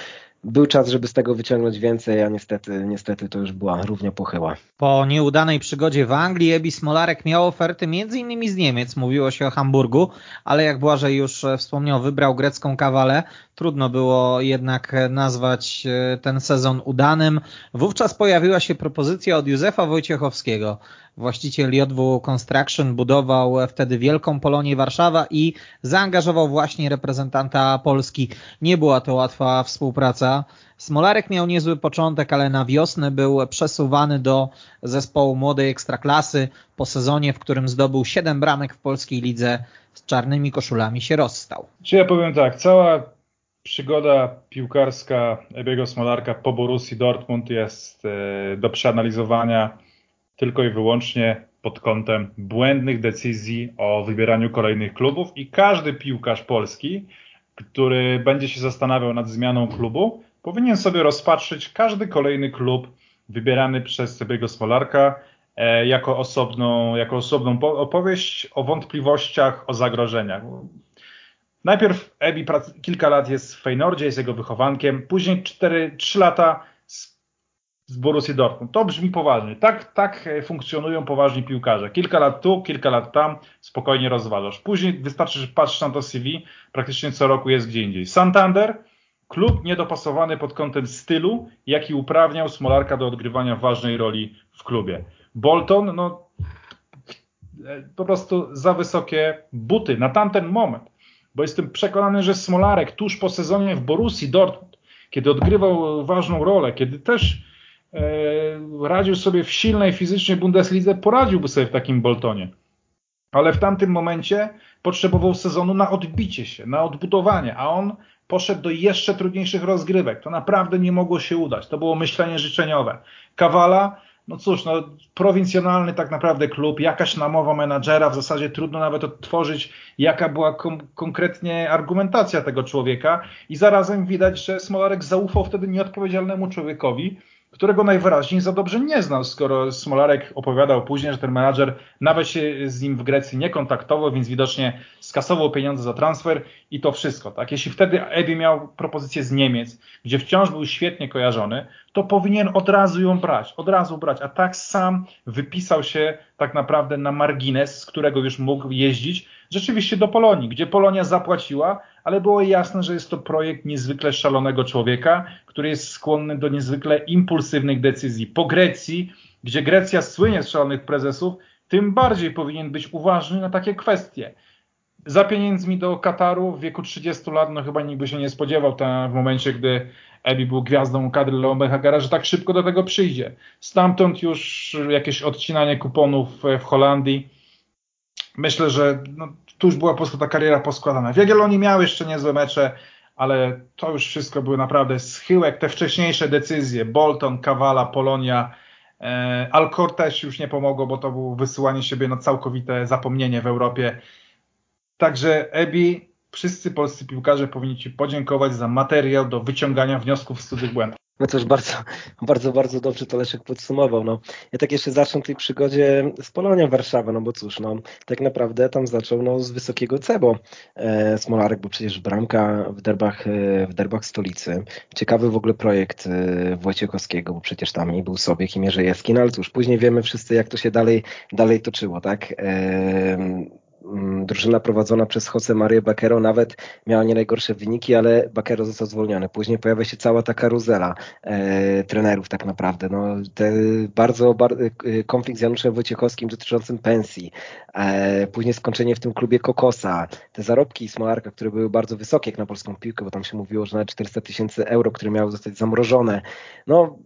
był czas, żeby z tego wyciągnąć więcej, a niestety, niestety to już była równia pochyła. Po nieudanej przygodzie w Anglii Ebi Smolarek miał oferty m.in. z Niemiec, mówiło się o Hamburgu, ale jak Błażej już wspomniał, wybrał grecką kawalę. Trudno było jednak nazwać e, ten sezon udanym. Wówczas pojawiła się propozycja od Józefa Wojciechowskiego. Właściciel JW Construction budował wtedy Wielką Polonię Warszawa i zaangażował właśnie reprezentanta Polski. Nie była to łatwa współpraca. Smolarek miał niezły początek, ale na wiosnę był przesuwany do zespołu młodej ekstraklasy. Po sezonie, w którym zdobył 7 bramek w polskiej lidze, z czarnymi koszulami się rozstał. Czy ja powiem tak, cała przygoda piłkarska Ebiego Smolarka po Borussii Dortmund jest e, do przeanalizowania tylko i wyłącznie pod kątem błędnych decyzji o wybieraniu kolejnych klubów i każdy piłkarz polski, który będzie się zastanawiał nad zmianą klubu, powinien sobie rozpatrzyć każdy kolejny klub wybierany przez Sebiego Smolarka jako osobną, jako osobną opowieść o wątpliwościach, o zagrożeniach. Najpierw Ebi kilka lat jest w Feynordzie, jest jego wychowankiem, później 4, 3 lata z, z Borussii Dortmund. To brzmi poważnie. Tak, tak e, funkcjonują poważni piłkarze. Kilka lat tu, kilka lat tam, spokojnie rozważasz. Później wystarczy, że patrzysz na to CV, praktycznie co roku jest gdzie indziej. Santander, klub niedopasowany pod kątem stylu, jaki uprawniał Smolarka do odgrywania ważnej roli w klubie. Bolton, no po prostu za wysokie buty na tamten moment. Bo jestem przekonany, że Smolarek tuż po sezonie w Borussii Dortmund, kiedy odgrywał ważną rolę, kiedy też e, radził sobie w silnej fizycznie Bundeslidze, poradziłby sobie w takim Boltonie. Ale w tamtym momencie potrzebował sezonu na odbicie się, na odbudowanie, a on poszedł do jeszcze trudniejszych rozgrywek. To naprawdę nie mogło się udać. To było myślenie życzeniowe. Kawala, no cóż, no, prowincjonalny tak naprawdę klub, jakaś namowa menadżera, w zasadzie trudno nawet odtworzyć, jaka była kom konkretnie argumentacja tego człowieka. I zarazem widać, że Smolarek zaufał wtedy nieodpowiedzialnemu człowiekowi, którego najwyraźniej za dobrze nie znał, skoro Smolarek opowiadał później, że ten menadżer nawet się z nim w Grecji nie kontaktował, więc widocznie skasował pieniądze za transfer i to wszystko. Tak? Jeśli wtedy Ebi miał propozycję z Niemiec, gdzie wciąż był świetnie kojarzony, to powinien od razu ją brać, od razu brać, a tak sam wypisał się tak naprawdę na margines, z którego już mógł jeździć rzeczywiście do Polonii, gdzie Polonia zapłaciła, ale było jasne, że jest to projekt niezwykle szalonego człowieka, który jest skłonny do niezwykle impulsywnych decyzji. Po Grecji, gdzie Grecja słynie z szalonych prezesów, tym bardziej powinien być uważny na takie kwestie. Za pieniędzmi do Kataru w wieku 30 lat, no chyba nikt by się nie spodziewał w momencie, gdy Ebi był gwiazdą kadry Leonbechagera, że tak szybko do tego przyjdzie. Stamtąd już jakieś odcinanie kuponów w Holandii. Myślę, że no, tu już była po prostu ta kariera poskładana. W Jagiellonii miał jeszcze niezłe mecze, ale to już wszystko były naprawdę schyłek. Te wcześniejsze decyzje, Bolton, Kawala, Polonia, e, Alcor też już nie pomogło, bo to było wysyłanie siebie na całkowite zapomnienie w Europie. Także Ebi, wszyscy polscy piłkarze powinni Ci podziękować za materiał do wyciągania wniosków z cudzych błędów. No już bardzo, bardzo, bardzo dobrze to Leszek podsumował. No, ja tak jeszcze zacznę tej przygodzie z Polonią Warszawa, no bo cóż, no, tak naprawdę tam zaczął no, z wysokiego C, bo e, Smolarek był przecież bramka w derbach, e, w derbach stolicy. Ciekawy w ogóle projekt e, Wojciechowskiego, bo przecież tam i był Sobiek i Mierzejewski, no ale cóż, później wiemy wszyscy jak to się dalej, dalej toczyło, tak? E, drużyna prowadzona przez Jose Maria Bakero nawet miała nie najgorsze wyniki, ale Bakero został zwolniony. Później pojawia się cała ta karuzela e, trenerów tak naprawdę. No, bardzo, bardzo e, konflikt z Januszem Wojciechowskim dotyczącym pensji. E, później skończenie w tym klubie Kokosa. Te zarobki Smolarka, które były bardzo wysokie jak na polską piłkę, bo tam się mówiło, że nawet 400 tysięcy euro, które miały zostać zamrożone. No,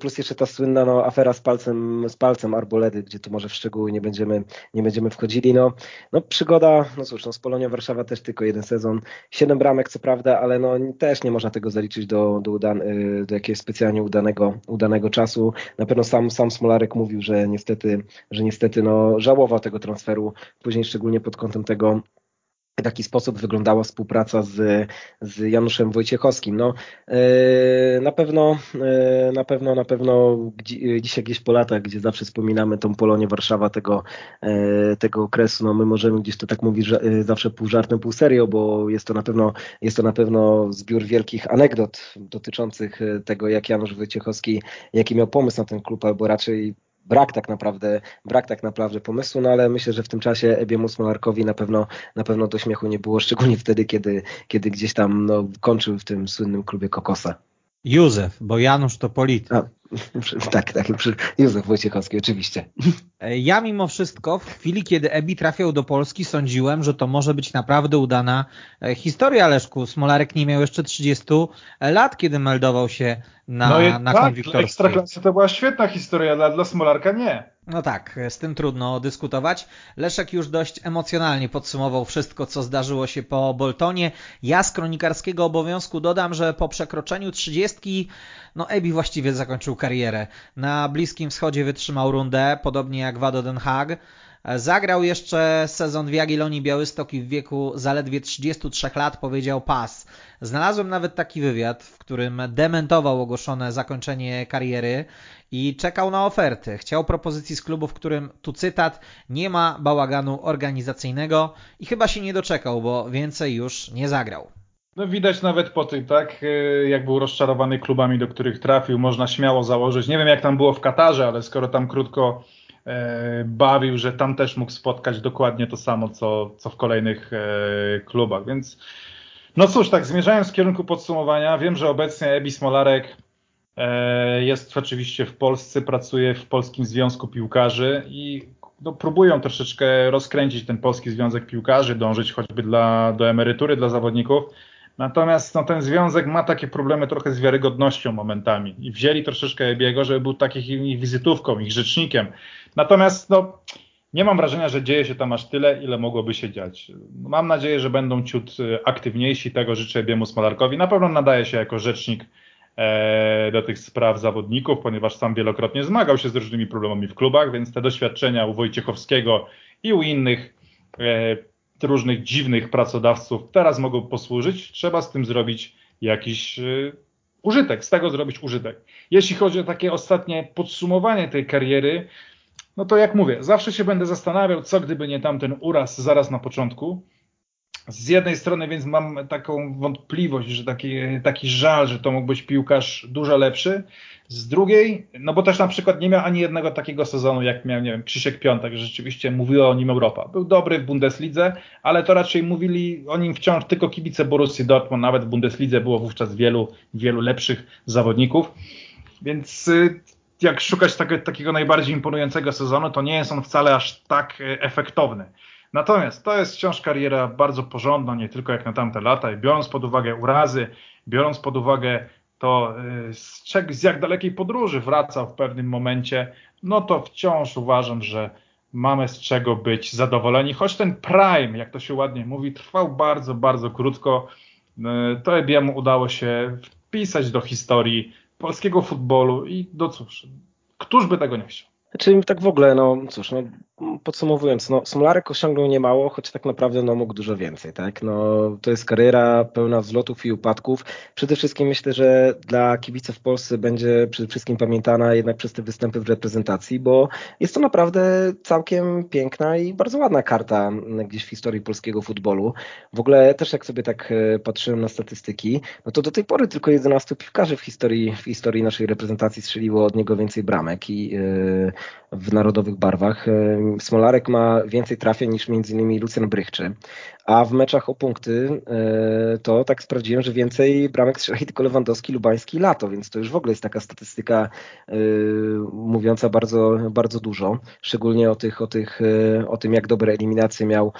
plus jeszcze ta słynna no, afera z palcem, z palcem Arboledy, gdzie tu może w szczegóły nie będziemy, nie będziemy wchodzili. No, no przygoda, no cóż, no z Polonia Warszawa też tylko jeden sezon, siedem bramek co prawda, ale no też nie można tego zaliczyć do, do, udan y, do jakiegoś specjalnie udanego, udanego czasu. Na pewno sam, sam Smolarek mówił, że niestety, że niestety no, żałował tego transferu, później szczególnie pod kątem tego, w jaki sposób wyglądała współpraca z, z Januszem Wojciechowskim. No, e, na pewno, e, na pewno, na pewno dzisiaj gdzieś po latach, gdzie zawsze wspominamy tą Polonię Warszawa tego, e, tego okresu, no my możemy gdzieś to tak mówić zawsze pół żartem, pół serio, bo jest to na pewno, jest to na pewno zbiór wielkich anegdot dotyczących tego, jak Janusz Wojciechowski, jaki miał pomysł na ten klub, albo raczej brak tak naprawdę, brak tak naprawdę pomysłu, no ale myślę, że w tym czasie Ebiemu Smolarkowi na pewno, na pewno do śmiechu nie było, szczególnie wtedy, kiedy, kiedy gdzieś tam no, kończył w tym słynnym klubie Kokosa. Józef, bo Janusz to polityk. A, tak, tak, Józef Wojciechowski, oczywiście. E, ja mimo wszystko w chwili, kiedy Ebi trafiał do Polski, sądziłem, że to może być naprawdę udana e, historia Leszku. Smolarek nie miał jeszcze 30 lat, kiedy meldował się na, no na tak, Ekstraklasy to była świetna historia, ale dla Smolarka nie. No tak, z tym trudno dyskutować. Leszek już dość emocjonalnie podsumował wszystko, co zdarzyło się po Boltonie. Ja z kronikarskiego obowiązku dodam, że po przekroczeniu trzydziestki, no Ebi właściwie zakończył karierę. Na Bliskim Wschodzie wytrzymał rundę, podobnie jak Wado Den Haag. Zagrał jeszcze sezon w Jagiellonii Białystok i w wieku zaledwie 33 lat powiedział pas. Znalazłem nawet taki wywiad, w którym dementował ogłoszone zakończenie kariery i czekał na oferty. Chciał propozycji z klubu, w którym, tu cytat, nie ma bałaganu organizacyjnego i chyba się nie doczekał, bo więcej już nie zagrał. No widać nawet po tym, tak, y, jak był rozczarowany klubami, do których trafił, można śmiało założyć. Nie wiem jak tam było w Katarze, ale skoro tam krótko e, bawił, że tam też mógł spotkać dokładnie to samo, co, co w kolejnych e, klubach, więc no cóż, tak zmierzając w kierunku podsumowania, wiem, że obecnie Ebi Smolarek e, jest oczywiście w Polsce, pracuje w Polskim Związku Piłkarzy i no, próbują troszeczkę rozkręcić ten polski związek piłkarzy, dążyć choćby dla, do emerytury dla zawodników. Natomiast no, ten związek ma takie problemy trochę z wiarygodnością momentami i wzięli troszeczkę Ebiego, żeby był takich ich wizytówką, ich rzecznikiem. Natomiast no, nie mam wrażenia, że dzieje się tam aż tyle, ile mogłoby się dziać. Mam nadzieję, że będą ciut y, aktywniejsi, tego życzę Ebiemu Smolarkowi. Na pewno nadaje się jako rzecznik e, do tych spraw zawodników, ponieważ sam wielokrotnie zmagał się z różnymi problemami w klubach, więc te doświadczenia u Wojciechowskiego i u innych e, różnych dziwnych pracodawców teraz mogą posłużyć. Trzeba z tym zrobić jakiś y, użytek, z tego zrobić użytek. Jeśli chodzi o takie ostatnie podsumowanie tej kariery, no to jak mówię, zawsze się będę zastanawiał, co gdyby nie tamten uraz zaraz na początku. Z jednej strony więc mam taką wątpliwość, że taki, taki żal, że to mógł być piłkarz dużo lepszy. Z drugiej, no bo też na przykład nie miał ani jednego takiego sezonu, jak miał, nie wiem, Krzysiek Piątek, że rzeczywiście mówiła o nim Europa. Był dobry w Bundeslidze, ale to raczej mówili o nim wciąż tylko kibice Borussii Dortmund, nawet w Bundeslidze było wówczas wielu, wielu lepszych zawodników. Więc y, jak szukać takie, takiego najbardziej imponującego sezonu, to nie jest on wcale aż tak y, efektowny. Natomiast to jest wciąż kariera bardzo porządna, nie tylko jak na tamte lata. I biorąc pod uwagę urazy, biorąc pod uwagę to y, z, z jak dalekiej podróży wracał w pewnym momencie, no to wciąż uważam, że mamy z czego być zadowoleni. Choć ten prime, jak to się ładnie mówi, trwał bardzo, bardzo krótko, y, to Ebiemu udało się wpisać do historii polskiego futbolu i no cóż, któż by tego nie chciał? Znaczy tak w ogóle, no cóż, no, podsumowując, no, Smolarek osiągnął niemało, choć tak naprawdę no, mógł dużo więcej. Tak? No, to jest kariera pełna wzlotów i upadków. Przede wszystkim myślę, że dla kibiców w Polsce będzie przede wszystkim pamiętana jednak przez te występy w reprezentacji, bo jest to naprawdę całkiem piękna i bardzo ładna karta gdzieś w historii polskiego futbolu. W ogóle też jak sobie tak e, patrzyłem na statystyki, no to do tej pory tylko 11 piłkarzy w historii, w historii naszej reprezentacji strzeliło od niego więcej bramek i yy, w narodowych barwach. Smolarek ma więcej trafień niż m.in. Lucjan Brychczy, a w meczach o punkty e, to tak sprawdziłem, że więcej bramek strzeli tylko Lewandowski, Lubański Lato, więc to już w ogóle jest taka statystyka e, mówiąca bardzo, bardzo dużo, szczególnie o, tych, o, tych, e, o tym, jak dobre eliminacje miał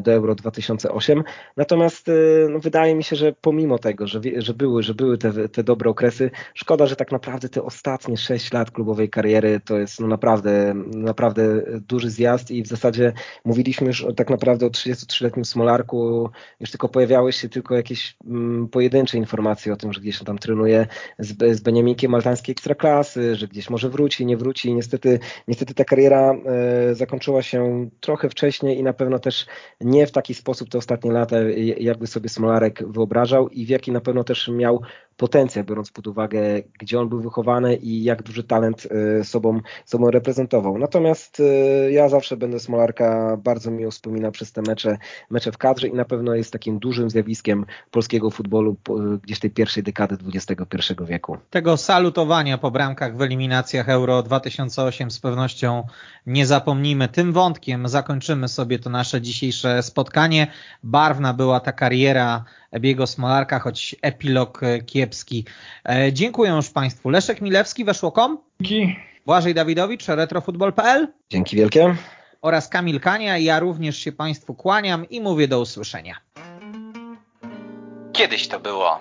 do Euro 2008. Natomiast no, wydaje mi się, że pomimo tego, że, że były, że były te, te dobre okresy, szkoda, że tak naprawdę te ostatnie 6 lat klubowej kariery to jest no, naprawdę, naprawdę duży zjazd i w zasadzie mówiliśmy już tak naprawdę o 33-letnim Smolarku już tylko pojawiały się tylko jakieś mm, pojedyncze informacje o tym, że gdzieś tam trenuje z, z Beniaminkiem maltańskiej ekstraklasy, że gdzieś może wróci, nie wróci. Niestety, niestety ta kariera e, zakończyła się trochę wcześniej i na pewno też nie w taki sposób te ostatnie lata, jakby sobie Smolarek wyobrażał i w jaki na pewno też miał potencjał, biorąc pod uwagę, gdzie on był wychowany i jak duży talent e, sobą, sobą reprezentował. Natomiast e, ja zawsze będę Smolarka bardzo miło wspominał przez te mecze, mecze w kadrze i na pewno jest takim dużym zjawiskiem polskiego futbolu gdzieś tej pierwszej dekady XXI wieku. Tego salutowania po bramkach w eliminacjach Euro 2008 z pewnością nie zapomnimy. Tym wątkiem zakończymy sobie to nasze dzisiejsze spotkanie. Barwna była ta kariera Ebiego Smolarka, choć epilog kiepski. E, dziękuję już Państwu. Leszek Milewski, Weszło.com. Dzięki. Błażej Dawidowicz, retrofutbol.pl. Dzięki wielkie. Oraz Kamil Kania. Ja również się Państwu kłaniam i mówię do usłyszenia. Kiedyś to było.